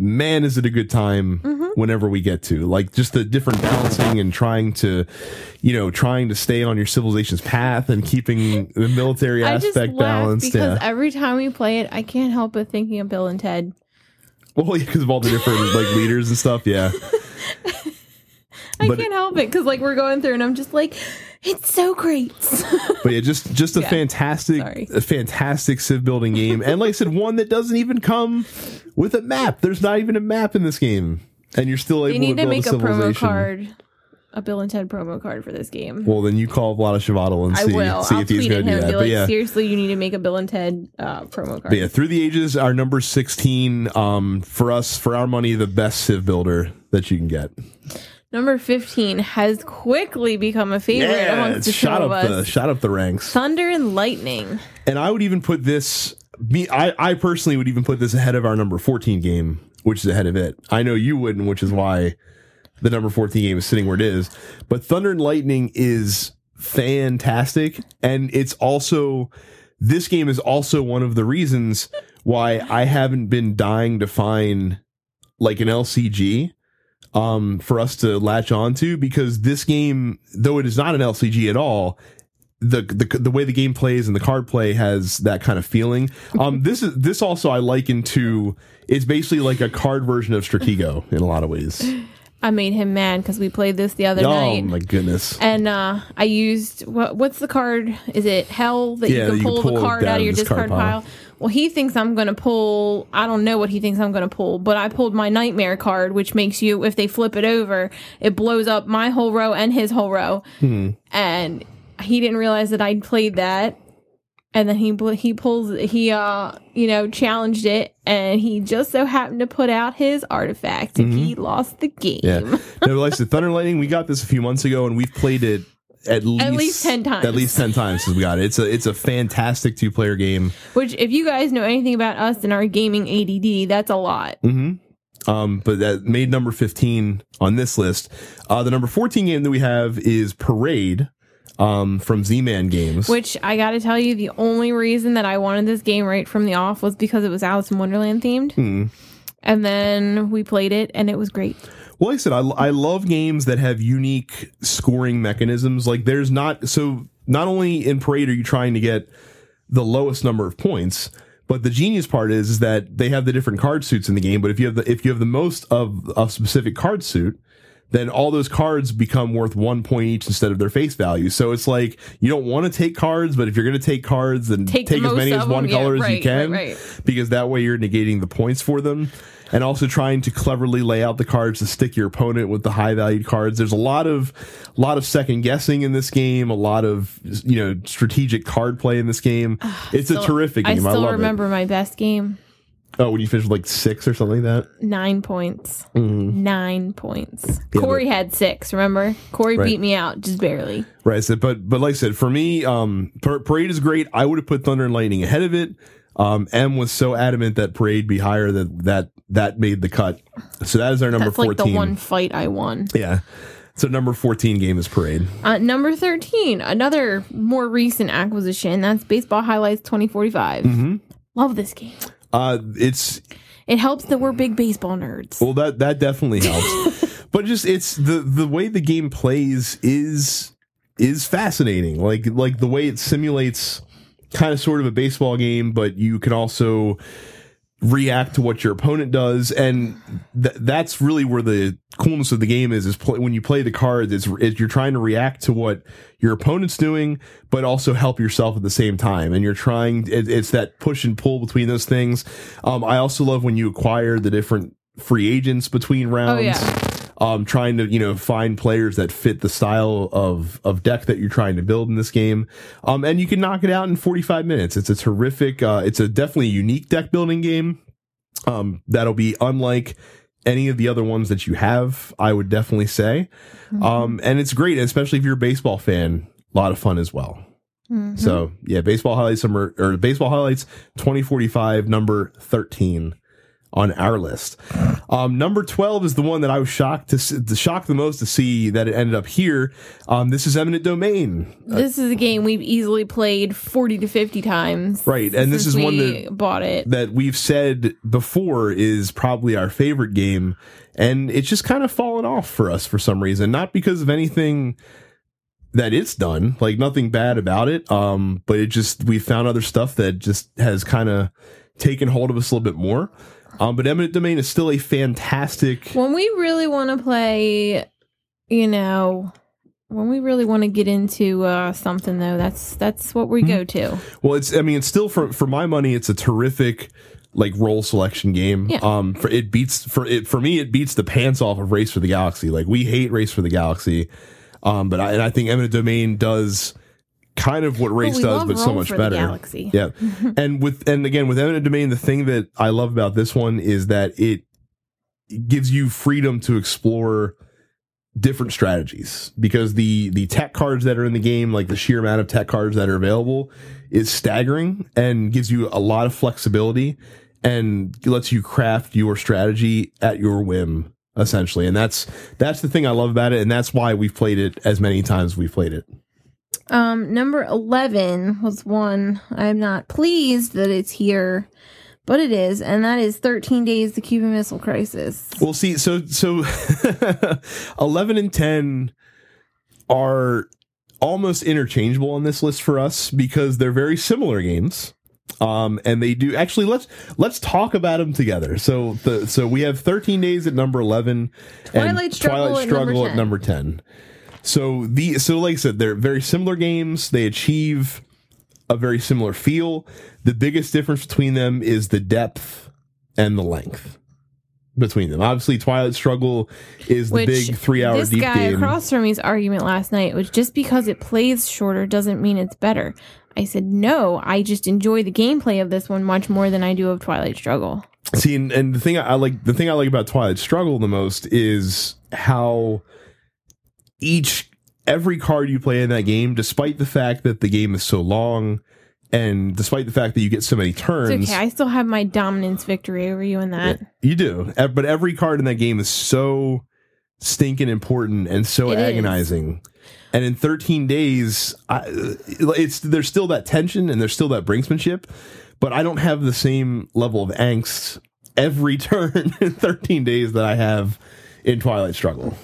man is it a good time Mhm. whenever we get to. Like just the different balancing and trying to you know, trying to stay on your civilization's path and keeping the military i just aspect balanced. because Yeah. every time we play it i can't help but thinking of bill and ted Well, yeah, because of all the different like leaders and stuff, yeah. i But- can't help it because like we're going through and i'm just like it's so great But yeah, just just a Yeah. fantastic, Sorry. a fantastic civ building game, and like I said, one that doesn't even come with a map. There's not even a map in this game, and you're still able they need to to build make a a promo card a bill and ted promo card for this game Well, then you call Vlaada Chvátil and see, see I'll if he's going to do that. But like, yeah, seriously, you need to make a Bill and Ted uh, promo card. but yeah, through the ages, our number sixteen. Um, for us, for our money, the best civ builder that you can get. Number 15 has quickly become a favorite amongst it's the two shot of up the shot up the ranks. Thunder and Lightning. And I would even put this me I, I personally would even put this ahead of our number 14 game, which is ahead of it. I know you wouldn't, which is why the number 14 game is sitting where it is. But Thunder and Lightning is fantastic. And it's also this game is also one of the reasons why I haven't been dying to find like an LCG um for us to latch onto because this game though it is not an LCG at all the, the the way the game plays and the card play has that kind of feeling. Um, this is this also I liken to it's basically like a card version of Stratego in a lot of ways. I made him mad because we played this the other Oh night. Oh my goodness! And uh, I used what? What's the card? Is it Hell that Yeah, you can you can pull, pull the card out of your discard pile? Well, he thinks I'm going to pull. I don't know what he thinks I'm going to pull, but I pulled my Nightmare card, which makes you, if they flip it over, it blows up my whole row and his whole row. Hmm. And he didn't realize that I'd played that. And then he he pulls he uh you know challenged it and he just so happened to put out his artifact and he lost the game. Mm-hmm. Yeah, no, like said, Thunder Lightning. We got this a few months ago, and we've played it at least least 10 times. At least ten times since we got it. It's a it's a fantastic two player game. Which, if you guys know anything about us and our gaming ADD, that's a lot. Mm-hmm. Um, but that made number 15 on this list. Uh, the number 14 game that we have is Parade, um, from Z-Man Games. Which I got to tell you, the only reason that I wanted this game right from the off was because it was Alice in Wonderland themed. Hmm. And then we played it, and it was great. Well, like I said, I, I love games that have unique scoring mechanisms. Like there's not, so not only in parade are you trying to get the lowest number of points, but the genius part is, is that they have the different card suits in the game. But if you have the if you have the most of a specific card suit, then all those cards become worth one point each instead of their face value. So it's like you don't want to take cards, but if you're going to take cards, then Take take, as many as one them. Yeah, color as you can, right, right. because that way you're negating the points for them. And also trying to cleverly lay out the cards to stick your opponent with the high valued cards. There's a lot of, lot of second guessing in this game. A lot of you know strategic card play in this game. it's a terrific game. I, still love remember my best game. Oh, when you finished like six or something like that. Nine points. Mm-hmm. Nine points. Yeah, Corey had six. Remember, Corey Right. beat me out just barely. Right. So, but but like I said, for me, um, Parade is great. I would have put Thunder and Lightning ahead of it. Um, Em was so adamant that Parade be higher that that that made the cut. So that is our number That's like the one fight I won. Yeah. So number fourteen game is Parade. Uh, number 13, another more recent acquisition. That's Baseball Highlights 2045. Mm-hmm. Love this game. Uh, it's It helps that we're big baseball nerds. well that that definitely helps. but just it's the the way the game plays is is fascinating. Like like the way it simulates kind of sort of a baseball game, but you can also react to what your opponent does, and th- that's really where the coolness of the game is. Is when you play the cards, is, it's you're trying to react to what your opponent's doing, but also help yourself at the same time. And you're trying. It, it's that push and pull between those things. Um, I also love when you acquire the different free agents between rounds Oh, yeah. Um, trying to you know find players that fit the style of of deck that you're trying to build in this game, um, and you can knock it out in 45 minutes. It's a terrific, uh, it's a definitely unique deck building game. Um, that'll be unlike any of the other ones that you have. I would definitely say, um, and it's great, especially if you're a baseball fan. A lot of fun as well. Mhm. So yeah, baseball highlights number or baseball highlights 2045 number 13 on our list. Um, number 12 is the one that I was shocked to see, shocked the most to see that it ended up here. Um, this is Eminent Domain. this is a game we've easily played 40 to 50 times. Right, and this is one that- bought it. that we've said before is probably our favorite game and it's just kind of fallen off for us for some reason not because of anything that it's done like nothing bad about it um but it just we found other stuff that just has kind of taken hold of us a little bit more um but eminent domain is still a fantastic when we really want to play, you know, when we really want to get into uh, something though, that's that's what we go to. Well, it's I mean it's still for for my money it's a terrific like role selection game. Yeah. Um for it beats for it for me it beats the pants off of Race for the Galaxy. Like we hate Race for the Galaxy. Um but I and I think Eminent Domain does kind of what Race we does but so much better. Galaxy. Yeah. and with and again with Eminent Domain the thing that I love about this one is that it gives you freedom to explore different strategies because the the tech cards that are in the game like the sheer amount of tech cards that are available is staggering and gives you a lot of flexibility and lets you craft your strategy at your whim essentially and that's that's the thing I love about it and that's why we've played it as many times as we've played it Um, number 11 was one I'm not pleased that it's here, but it is, and that is 13 Days the Cuban Missile Crisis. Well, see, so so eleven and ten are almost interchangeable on this list for us because they're very similar games. Um, and they do actually. Let's let's talk about them together. So the so we have thirteen days at number eleven, Twilight and Struggle Twilight at number Struggle 10. at number ten. So the so like I said, they're very similar games. They achieve a very similar feel. The biggest difference between them is the depth and the length between them. Obviously, Twilight Struggle is the Which big three-hour this deep guy game. across from me's argument last night was just because it plays shorter doesn't mean it's better. I said no. I just enjoy the gameplay of this one much more than I do of Twilight Struggle. See, and, and the thing I like, the thing I like about Twilight Struggle the most is how each every card you play in that game, despite the fact that the game is so long, and despite the fact that you get so many turns, It's okay. I still have my dominance victory over you in that. You do, but every card in that game is so stinking important and so It is. agonizing. And in 13 days, I, it's there's still that tension and there's still that brinksmanship, but I don't have the same level of angst every turn in 13 days that I have in Twilight Struggle.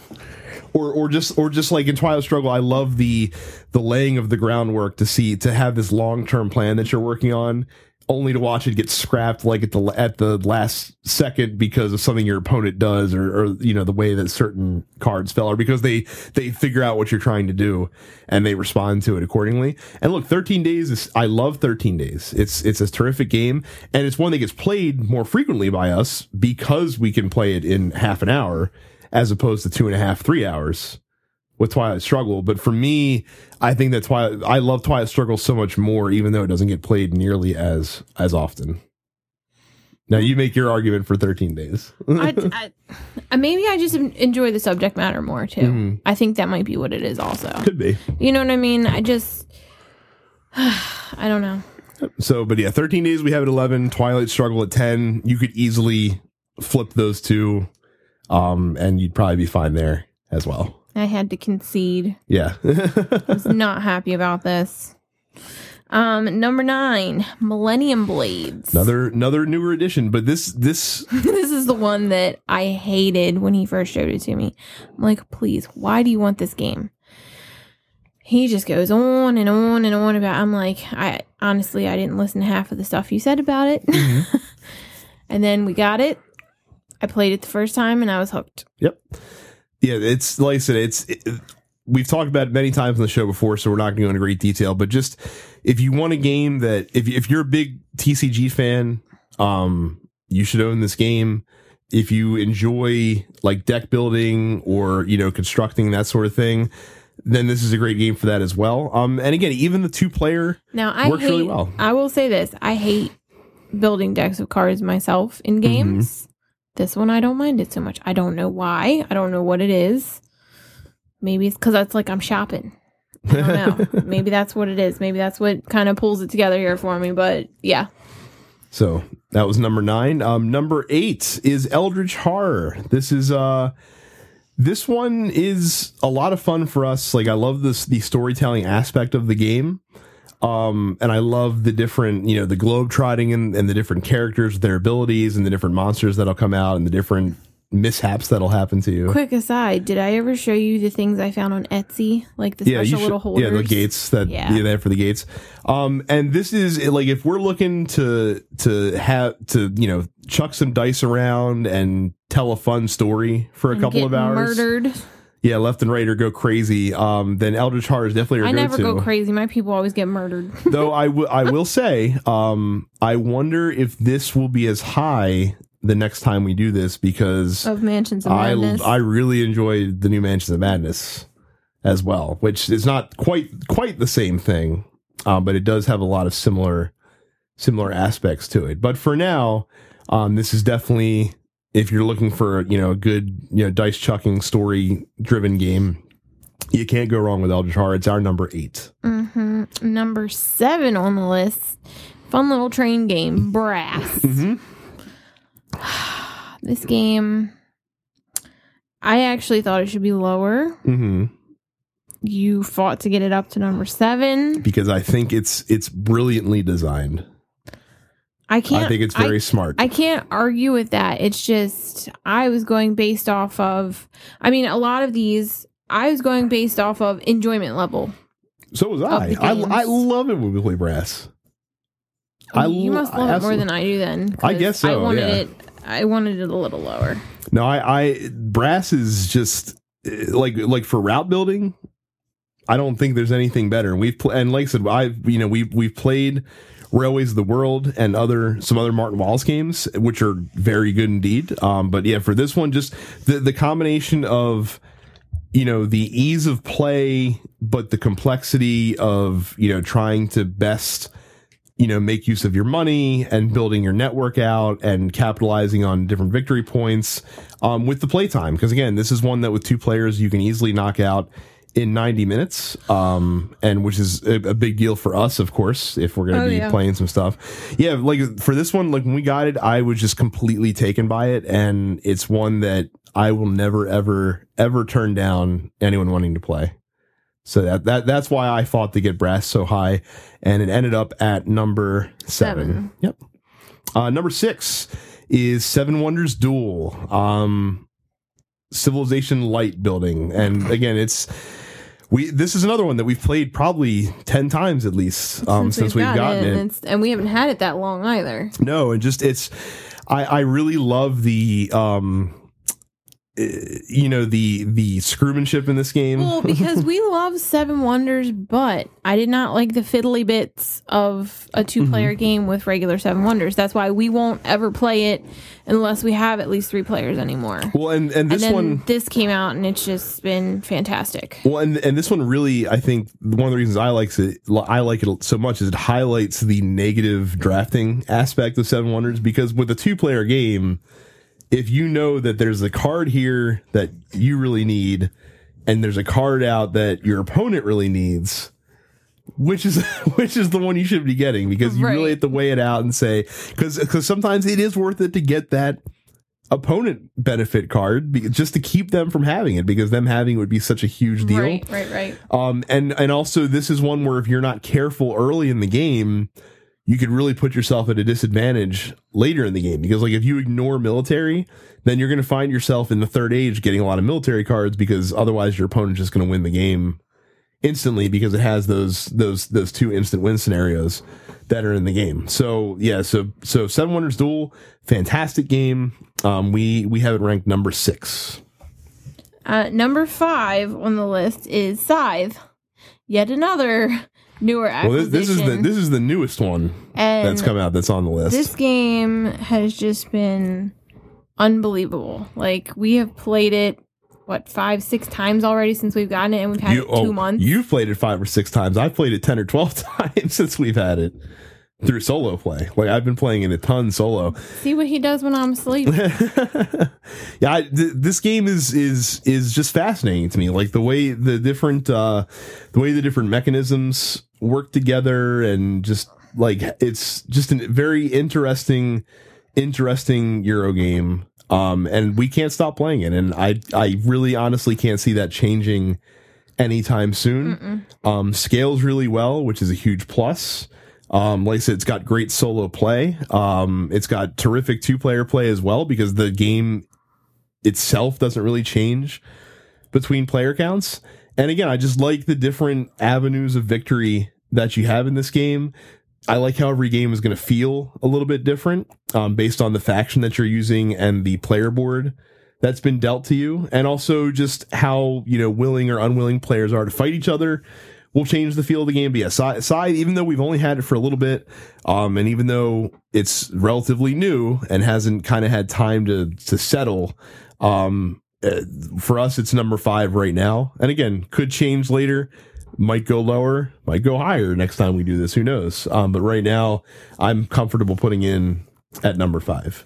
Or or just or just like in Twilight Struggle, I love the the laying of the groundwork to see to have this long term plan that you're working on, only to watch it get scrapped like at the at the last second because of something your opponent does, or, or you know the way that certain cards fell, or because they they figure out what you're trying to do and they respond to it accordingly. And look, 13 days is I love 13 days. It's it's a terrific game, and it's one that gets played more frequently by us because we can play it in half an hour as opposed to two and a half, three hours with Twilight Struggle. But for me, I think that Twilight, I love Twilight Struggle so much more, even though it doesn't get played nearly as as often. Now you make your argument for 13 days. I, I, maybe I just enjoy the subject matter more too. Mhm. I think that might be what it is. Also, Could be. you know what I mean? I just, I don't know. So, but yeah, 13 days we have at 11, Twilight Struggle at 10. You could easily flip those two, um, and you'd probably be fine there as well. I had to concede. Yeah. I was not happy about this. Um, number nine, Millennium Blades. another another newer edition, but this this this is the one that I hated when he first showed it to me. I'm like, please, why do you want this game? He just goes on and on and on about. I'm like, I honestly, I didn't listen to half of the stuff you said about it. and then we got it. I played it the first time and I was hooked. Yep. Yeah, it's like I said, it's it, we've talked about it many times on the show before, so we're not going to go into great detail. But just if you want a game that if if you're a big TCG fan, um, you should own this game. If you enjoy like deck building or you know constructing that sort of thing, then this is a great game for that as well. Um, and again, even the two player, Now I Works hate. really well. I will say this: I hate building decks of cards myself in games. This one I don't mind it so much. I don't know why. I don't know what it is. Maybe it's because that's like I'm shopping. I don't know. Maybe that's what it is. Maybe that's what kind of pulls it together here for me. But yeah, So that was number nine. Um, number eight is Eldritch Horror. This is uh, this one is a lot of fun for us. Like I love this the storytelling aspect of the game. Um, and I love the different, you know, the globe trotting and, and the different characters, their abilities, and the different monsters that'll come out, and the different mishaps that'll happen to you. quick aside: Did I ever show you the things I found on Etsy, like the yeah, special should, little holders? yeah, the gates that Yeah. yeah, there for the gates. Um, and this is like if we're looking to to have to you know chuck some dice around and tell a fun story for a And couple of hours, Murdered. Yeah, left and right or go crazy. Um, then Eldritch Horror is definitely your I never go-to. go crazy. My people always get murdered. Though I will I will say, um, I wonder if this will be as high the next time we do this because of Mansions of I Madness. I really enjoyed the new Mansions of Madness as well, which is not quite quite the same thing, um, but it does have a lot of similar similar aspects to it. But for now, um, this is definitely if you're looking for you know a good you know dice chucking story driven game, you can't go wrong with Eldritch Horror. It's our number eight. hmm Number seven on the list. Fun little train game, Brass. Mm-hmm. This game, I actually thought it should be lower. Mm-hmm. You fought to get it up to number seven. Because I think it's it's brilliantly designed. I can't. I think it's very smart. I can't argue with that. It's just I was going based off of. I mean, a lot of these I was going based off of enjoyment level. so was I. I. I love it when we play brass. I you must love it more than I do. Then I guess so, I wanted yeah. it. I wanted it a little lower. No, I, I brass is just eh, like like for route building. I don't think there's anything better. And we've pl- and like I said, I you know we we've played Railways of the World and other some other Martin Wallace games, which are very good indeed. Um, but yeah, for this one, just the the combination of you know the ease of play, but the complexity of you know trying to best you know make use of your money and building your network out and capitalizing on different victory points um, with the playtime because again this is one that with two players you can easily knock out in 90 minutes um, and which is a, a big deal for us of course if we're going to Oh, be yeah. playing some stuff yeah like for this one like when we got it i was just completely taken by it and it's one that i will never ever ever turn down anyone wanting to play so that, that that's why I fought to get brass so high, and it ended up at number seven. Seven. Yep. Uh, number six is Seven Wonders Duel. Um, civilization light building, and again, it's we. This is another one that we've played probably ten times at least um, since, we've, gotten it. And, and we haven't had it that long either. No, and just it's. I I really love the um you know the the screwmanship in this game. Well, because we love Seven Wonders, but I did not like the fiddly bits of a two player Mm-hmm. game with regular Seven Wonders. That's why we won't ever play it unless we have at least three players anymore. well, and and this and one this came out and it's just been fantastic. Well, and, and this one really, I think one of the reasons I like it, I like it so much is it highlights the negative drafting aspect of Seven Wonders because with a two player game, if you know that there's a card here that you really need, and there's a card out that your opponent really needs, which is which is the one you should be getting because you really have to weigh it out and say because because sometimes it is worth it to get that opponent benefit card just to keep them from having it because them having it would be such a huge deal. Right, right, right. Um, and and also this is one where if you're not careful early in the game, you could really put yourself at a disadvantage later in the game because like if you ignore military, then you're going to find yourself in the third age getting a lot of military cards because otherwise your opponent's just going to win the game instantly because it has those those those two instant win scenarios that are in the game. So yeah, so so Seven Wonders Duel, fantastic game. Um, we we have it ranked number six. Uh, number five on the list is Scythe. Yet another newer Well, acquisition. this, this is the this is the newest one and that's come out that's on the list. This game has just been unbelievable. Like we have played it what five, six times already since we've gotten it, and we've had it two oh, months. You've played it five or six times. I've played it ten or twelve times since we've had it through solo play. Like I've been playing it a ton solo. See what he does when I'm asleep. yeah, I, th- this game is is is just fascinating to me. Like the way the different uh the way the different mechanisms work together, and just like it's just a very interesting interesting Euro game. Um, and we can't stop playing it, and I I really honestly can't see that changing anytime soon. Um, scales really well, which is a huge plus. Um, like I said, it's got great solo play. Um, it's got terrific two player play as well because the game itself doesn't really change between player counts. And again, I just like the different avenues of victory that you have in this game. I like how every game is going to feel a little bit different um, based on the faction that you're using and the player board that's been dealt to you, and also just how you know willing or unwilling players are to fight each other will change the feel of the game. But yeah, Scythe, Scythe even though we've only had it for a little bit, um, and even though it's relatively new and hasn't kind of had time to to settle, um, uh, for us it's number five right now. And again, could change later. Might go lower, might go higher next time we do this. Who knows? Um, but right now, I'm comfortable putting in at number 5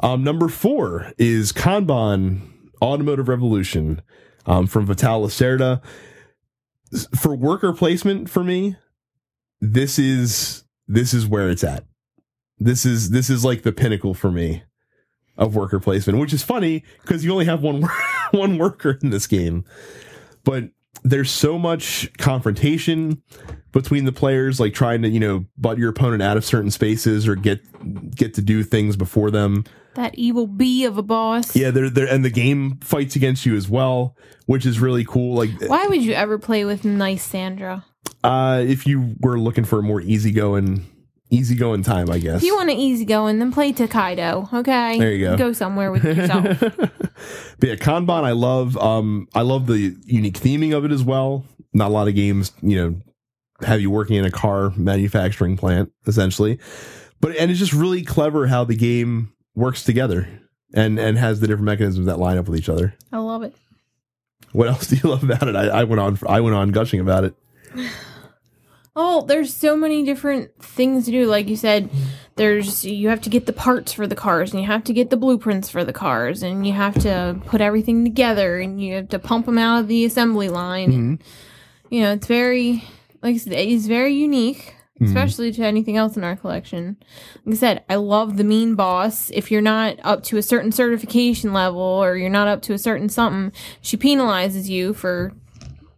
Um, number four is Kanban Automotive Revolution um, from Vital Lacerda. For worker placement, for me, this is this is where it's at. This is this is like the pinnacle for me of worker placement, which is funny because you only have one one worker in this game, but there's so much confrontation between the players, like trying to you know butt your opponent out of certain spaces or get get to do things before them. that evil bee of a boss. Yeah, they're there, and the game fights against you as well, which is really cool. Like, Why would you ever play with nice Sandra? uh, if you were looking for a more easygoing, easygoing time, I guess. If you want an easy going, then play Tokaido. Okay, There you go. Go somewhere with yourself. But yeah, Kanban, I love. Um, I love the unique theming of it as well. Not a lot of games, you know, have you working in a car manufacturing plant essentially, but and it's just really clever how the game works together and and has the different mechanisms that line up with each other. I love it. What else do you love about it? I, I went on. I went on gushing about it. Oh, there's so many different things to do. Like you said, there's you have to get the parts for the cars, and you have to get the blueprints for the cars, and you have to put everything together, and you have to pump them out of the assembly line. And, you know, it's very like I said, it's very unique, mm-hmm. especially to anything else in our collection. Like I said, I love the mean boss. If you're not up to a certain certification level, or you're not up to a certain something, she penalizes you for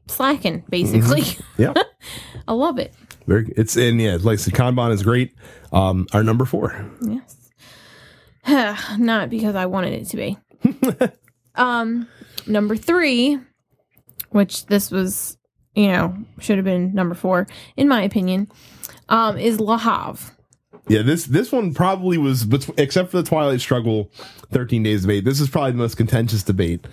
slacking, basically. Yeah. I love it. Very. It's and yeah, like I said, Kanban is great. Um, our number four. Yes. Not because I wanted it to be. Um, number three, which this was, you know, should have been number four, in my opinion, um, is Le Havre. Yeah, this this one probably was, except for the Twilight Struggle, Thirteen Days debate. This is probably the most contentious debate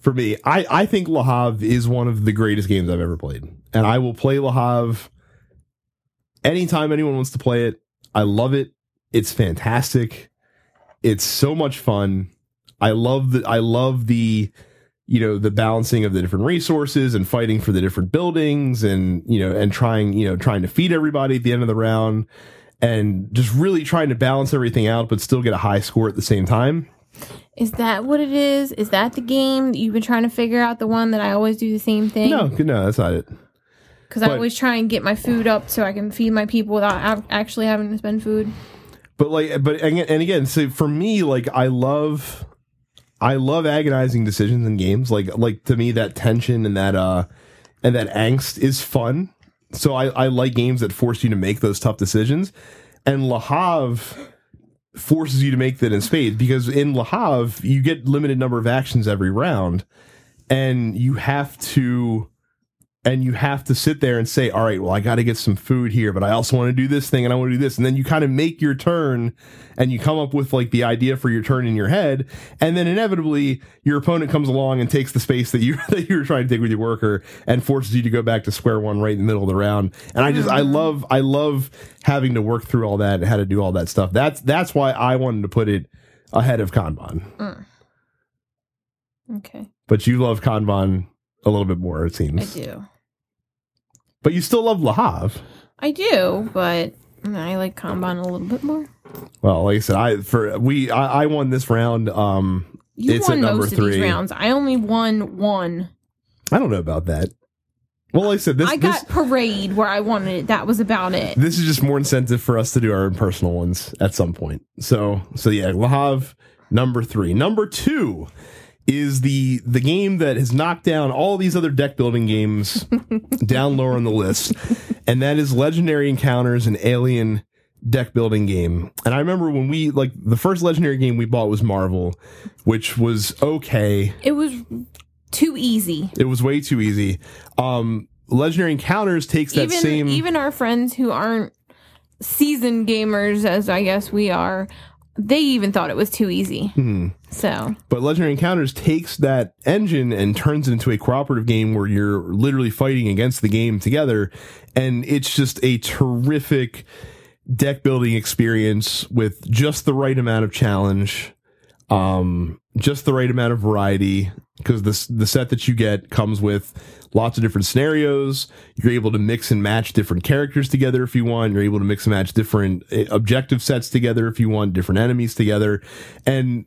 for me. I I think Le Havre is one of the greatest games I've ever played, and I will play Le Havre anytime anyone wants to play it. I love it. It's fantastic. It's so much fun. I love the I love the you know the balancing of the different resources and fighting for the different buildings and you know and trying you know trying to feed everybody at the end of the round and just really trying to balance everything out but still get a high score at the same time. Is that what it is? Is that the game that you've been trying to figure out? The one that I always do the same thing? No, no, that's not it. because I but- always try and get my food up so I can feed my people without av- actually having to spend food. But like, but again, and again, so for me, like, I love, I love agonizing decisions in games. Like, like to me, that tension and that, uh, and that angst is fun. So I, I like games that force you to make those tough decisions. And Le Havre forces you to make that in spades because in Le Havre you get limited number of actions every round and you have to, and you have to sit there and say, all right, well, I got to get some food here, but I also want to do this thing and I want to do this. And then you kind of make your turn and you come up with like the idea for your turn in your head. And then inevitably your opponent comes along and takes the space that you, that you were trying to take with your worker and forces you to go back to square one right in the middle of the round. And I just, I mm-hmm. love, I love having to work through all that and how to do all that stuff. That's, that's why I wanted to put it ahead of Kanban. Mm. Okay, But you love Kanban a little bit more, it seems. I do. But you still love Le Havre. I do, but I like Kanban a little bit more. Well, like I said, I for we I, I won this round. Um, You It's at won number most of three. these rounds. I only won one. I don't know about that. Well, like I said, this I this got parade where I wanted it. That was about it. this is just more incentive for us to do our own personal ones at some point. So so yeah, Le Havre number three. Number two is the the game that has knocked down all these other deck building games down lower on the list, and that is Legendary Encounters, an alien deck building game. And I remember when we like the first legendary game we bought was Marvel, which was okay. It was too easy. It was way too easy. Um, Legendary Encounters takes that even same. even our friends who aren't seasoned gamers, as I guess we are, they even thought it was too easy. Hmm. So but Legendary Encounters takes that engine and turns it into a cooperative game where you're literally fighting against the game together, and it's just a terrific deck building experience with just the right amount of challenge, um, just the right amount of variety. Because the the set that you get comes with lots of different scenarios. You're able to mix and match different characters together if you want. You're able to mix and match different uh, objective sets together if you want, different enemies together, and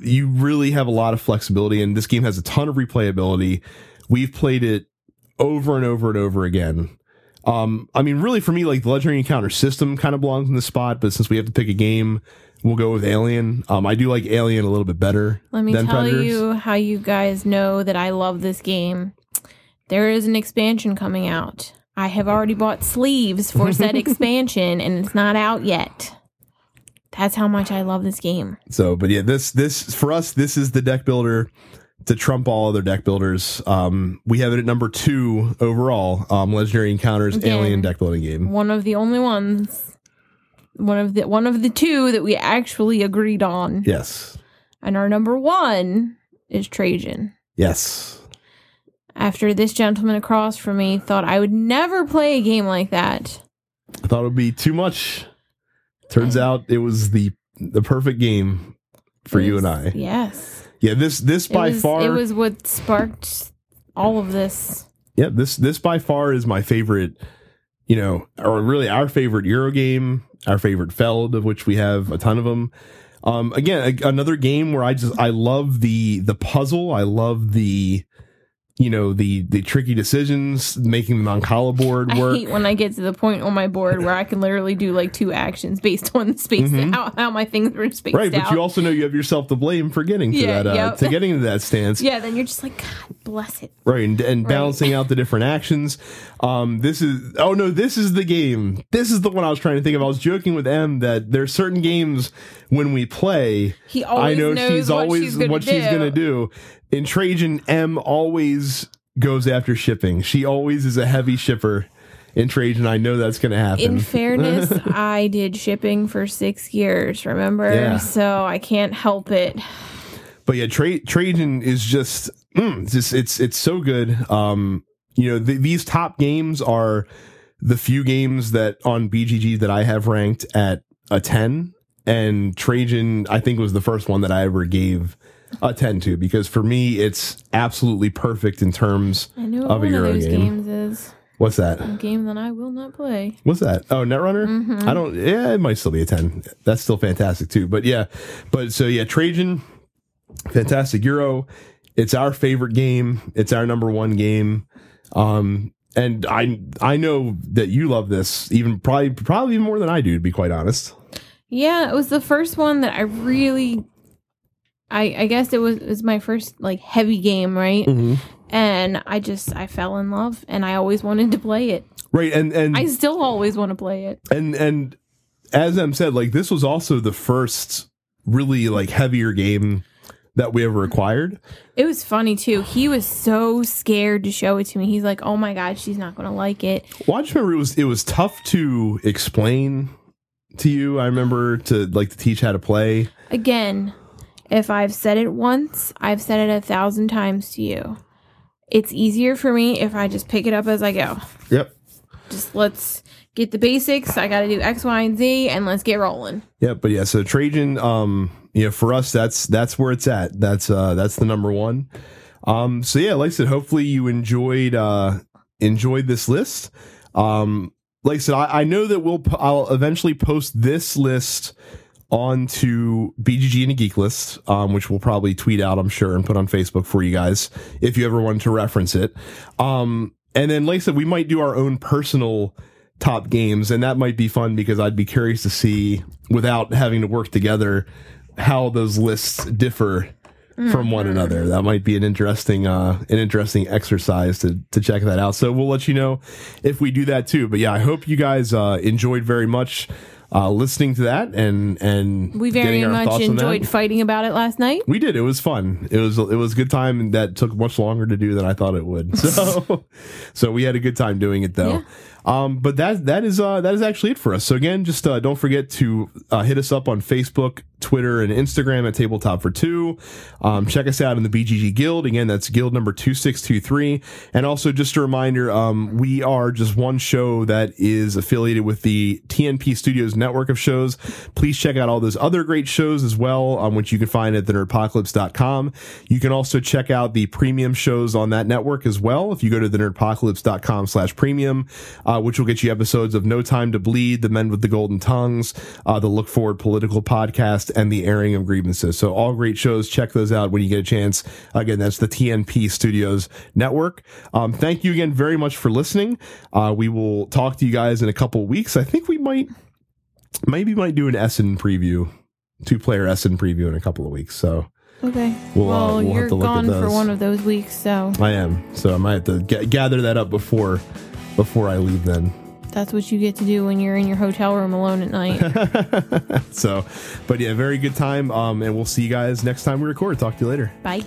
you really have a lot of flexibility. And this game has a ton of replayability. We've played it over and over and over again. Um, I mean, really, for me, like the legendary encounter system kind of belongs in this spot, but since we have to pick a game, we'll go with Alien. Um, I do like Alien a little bit better let me tell Predators. you how you guys know that I love this game. There is an expansion coming out. I have already bought sleeves for said expansion, and it's not out yet. That's how much I love this game. So, but yeah, this this for us, this is the deck builder to trump all other deck builders. Um, we have it at number two overall. Um, Legendary Encounters Again. Alien deck building game. One of the only ones, one of the one of the two that we actually agreed on. Yes, And our number one is Trajan. yes. After this gentleman across from me thought I would never play a game like that. I thought it would be too much. Turns out it was the the perfect game for you and I. Yes. Yeah, this this by it was, far It was what sparked all of this. yeah this this by far is my favorite you know or really our favorite euro game our favorite feld of which we have a ton of them um again a, another game where i just i love the the puzzle i love the you know the the tricky decisions, making the Mancala board I work. hate when I get to the point on my board where I can literally do like two actions based on the space how, how my things were spaced Mm-hmm. Right, out. but you also know you have yourself to blame for getting to Yeah, that uh, yep. to getting to that stance. yeah, then you're just like, God bless it. Right, and, and balancing out the different actions. Um, this is oh no, this is the game. This is the one I was trying to think of. I was joking with Em that there's certain games when we play, He always I know knows she's what always she's what she's gonna do. In Trajan, Em always goes after shipping. She always is a heavy shipper. In Trajan, I know that's gonna happen. In fairness, I did shipping for six years, remember? Yeah. So I can't help it. but yeah, Tra- Trajan is just mm, it's just it's it's so good. Um, you know, th- these top games are the few games that on BGG that I have ranked at a ten, and Trajan I think was the first one that I ever gave a ten to because for me it's absolutely perfect in terms I know of a Euro those game. games is. What's that? A game that I will not play. What's that? Oh, Netrunner. Mm-hmm. I don't. Yeah, it might still be a ten. That's still fantastic too. But yeah, but so yeah, Trajan, fantastic Euro. It's our favorite game. It's our number one game. Um, and I I know that you love this even probably probably even more than I do to be quite honest. Yeah, it was the first one that I really I I guess it was it was my first like heavy game, right? Mm-hmm. And I just I fell in love and I always wanted to play it. Right, and and I still always want to play it. and and as Em said, like this was also the first really like heavier game that we ever acquired. It was funny too. He was so scared to show it to me. He's like, "Oh my god, she's not going to like it." Well, I just remember it was it was tough to explain to you. I remember to like to teach how to play. Again, if I've said it once, I've said it a thousand times to you. It's easier for me if I just pick it up as I go. Yep. Just let's get the basics. I got to do X, Y, and Z, and let's get rolling. Yep. But yeah, so Trajan, um, you know, for us, that's that's where it's at. That's uh that's the number one. Um, so yeah, like I said, hopefully you enjoyed uh enjoyed this list. Um, like I said, I, I know that we'll I'll eventually post this list onto BGG and a Geek List, um, which we'll probably tweet out, I'm sure, and put on Facebook for you guys if you ever want to reference it. Um, and then, like I said, we might do our own personal top games, and that might be fun because I'd be curious to see, without having to work together, how those lists differ from one another. That might be an interesting, uh, an interesting exercise to to check that out. So we'll let you know if we do that too. But yeah, I hope you guys uh, enjoyed very much uh, listening to that and and We very our much thoughts on that. enjoyed fighting about it last night. We did. It was fun. It was it was a good time that took much longer to do than I thought it would. So so we had a good time doing it though. Yeah. Um, but that that is uh, that is actually it for us. So again, just uh, don't forget to uh, hit us up on Facebook, Twitter, and Instagram at Tabletop for Two. Um, check us out in the BGG Guild. Again, that's Guild number two six two three. And also, just a reminder, um, we are just one show that is affiliated with the TNP Studios network of shows. Please check out all those other great shows as well, um, which you can find at thenerdpocalypse.com. You can also check out the premium shows on that network as well. If you go to thenerdpocalypse.com slash premium, uh, which will get you episodes of No Time to Bleed, The Men with the Golden Tongues, uh, the Look Forward Political Podcast, and the Airing of Grievances. So all great shows. Check those out when you get a chance. Again, that's the TNP Studios network. Um, thank you again very much for listening. Uh, we will talk to you guys in a couple of weeks. I think we might, maybe might do an Essen preview, two player Essen preview in a couple of weeks. So Okay. We'll, uh, well, we'll have you're to look at gone for one of those weeks, so I am. So I might have to ga- gather that up before, before I leave then. that's what you get to do when you're in your hotel room alone at night. So, but yeah, very good time. Um, and we'll see you guys next time we record. Talk to you later. Bye.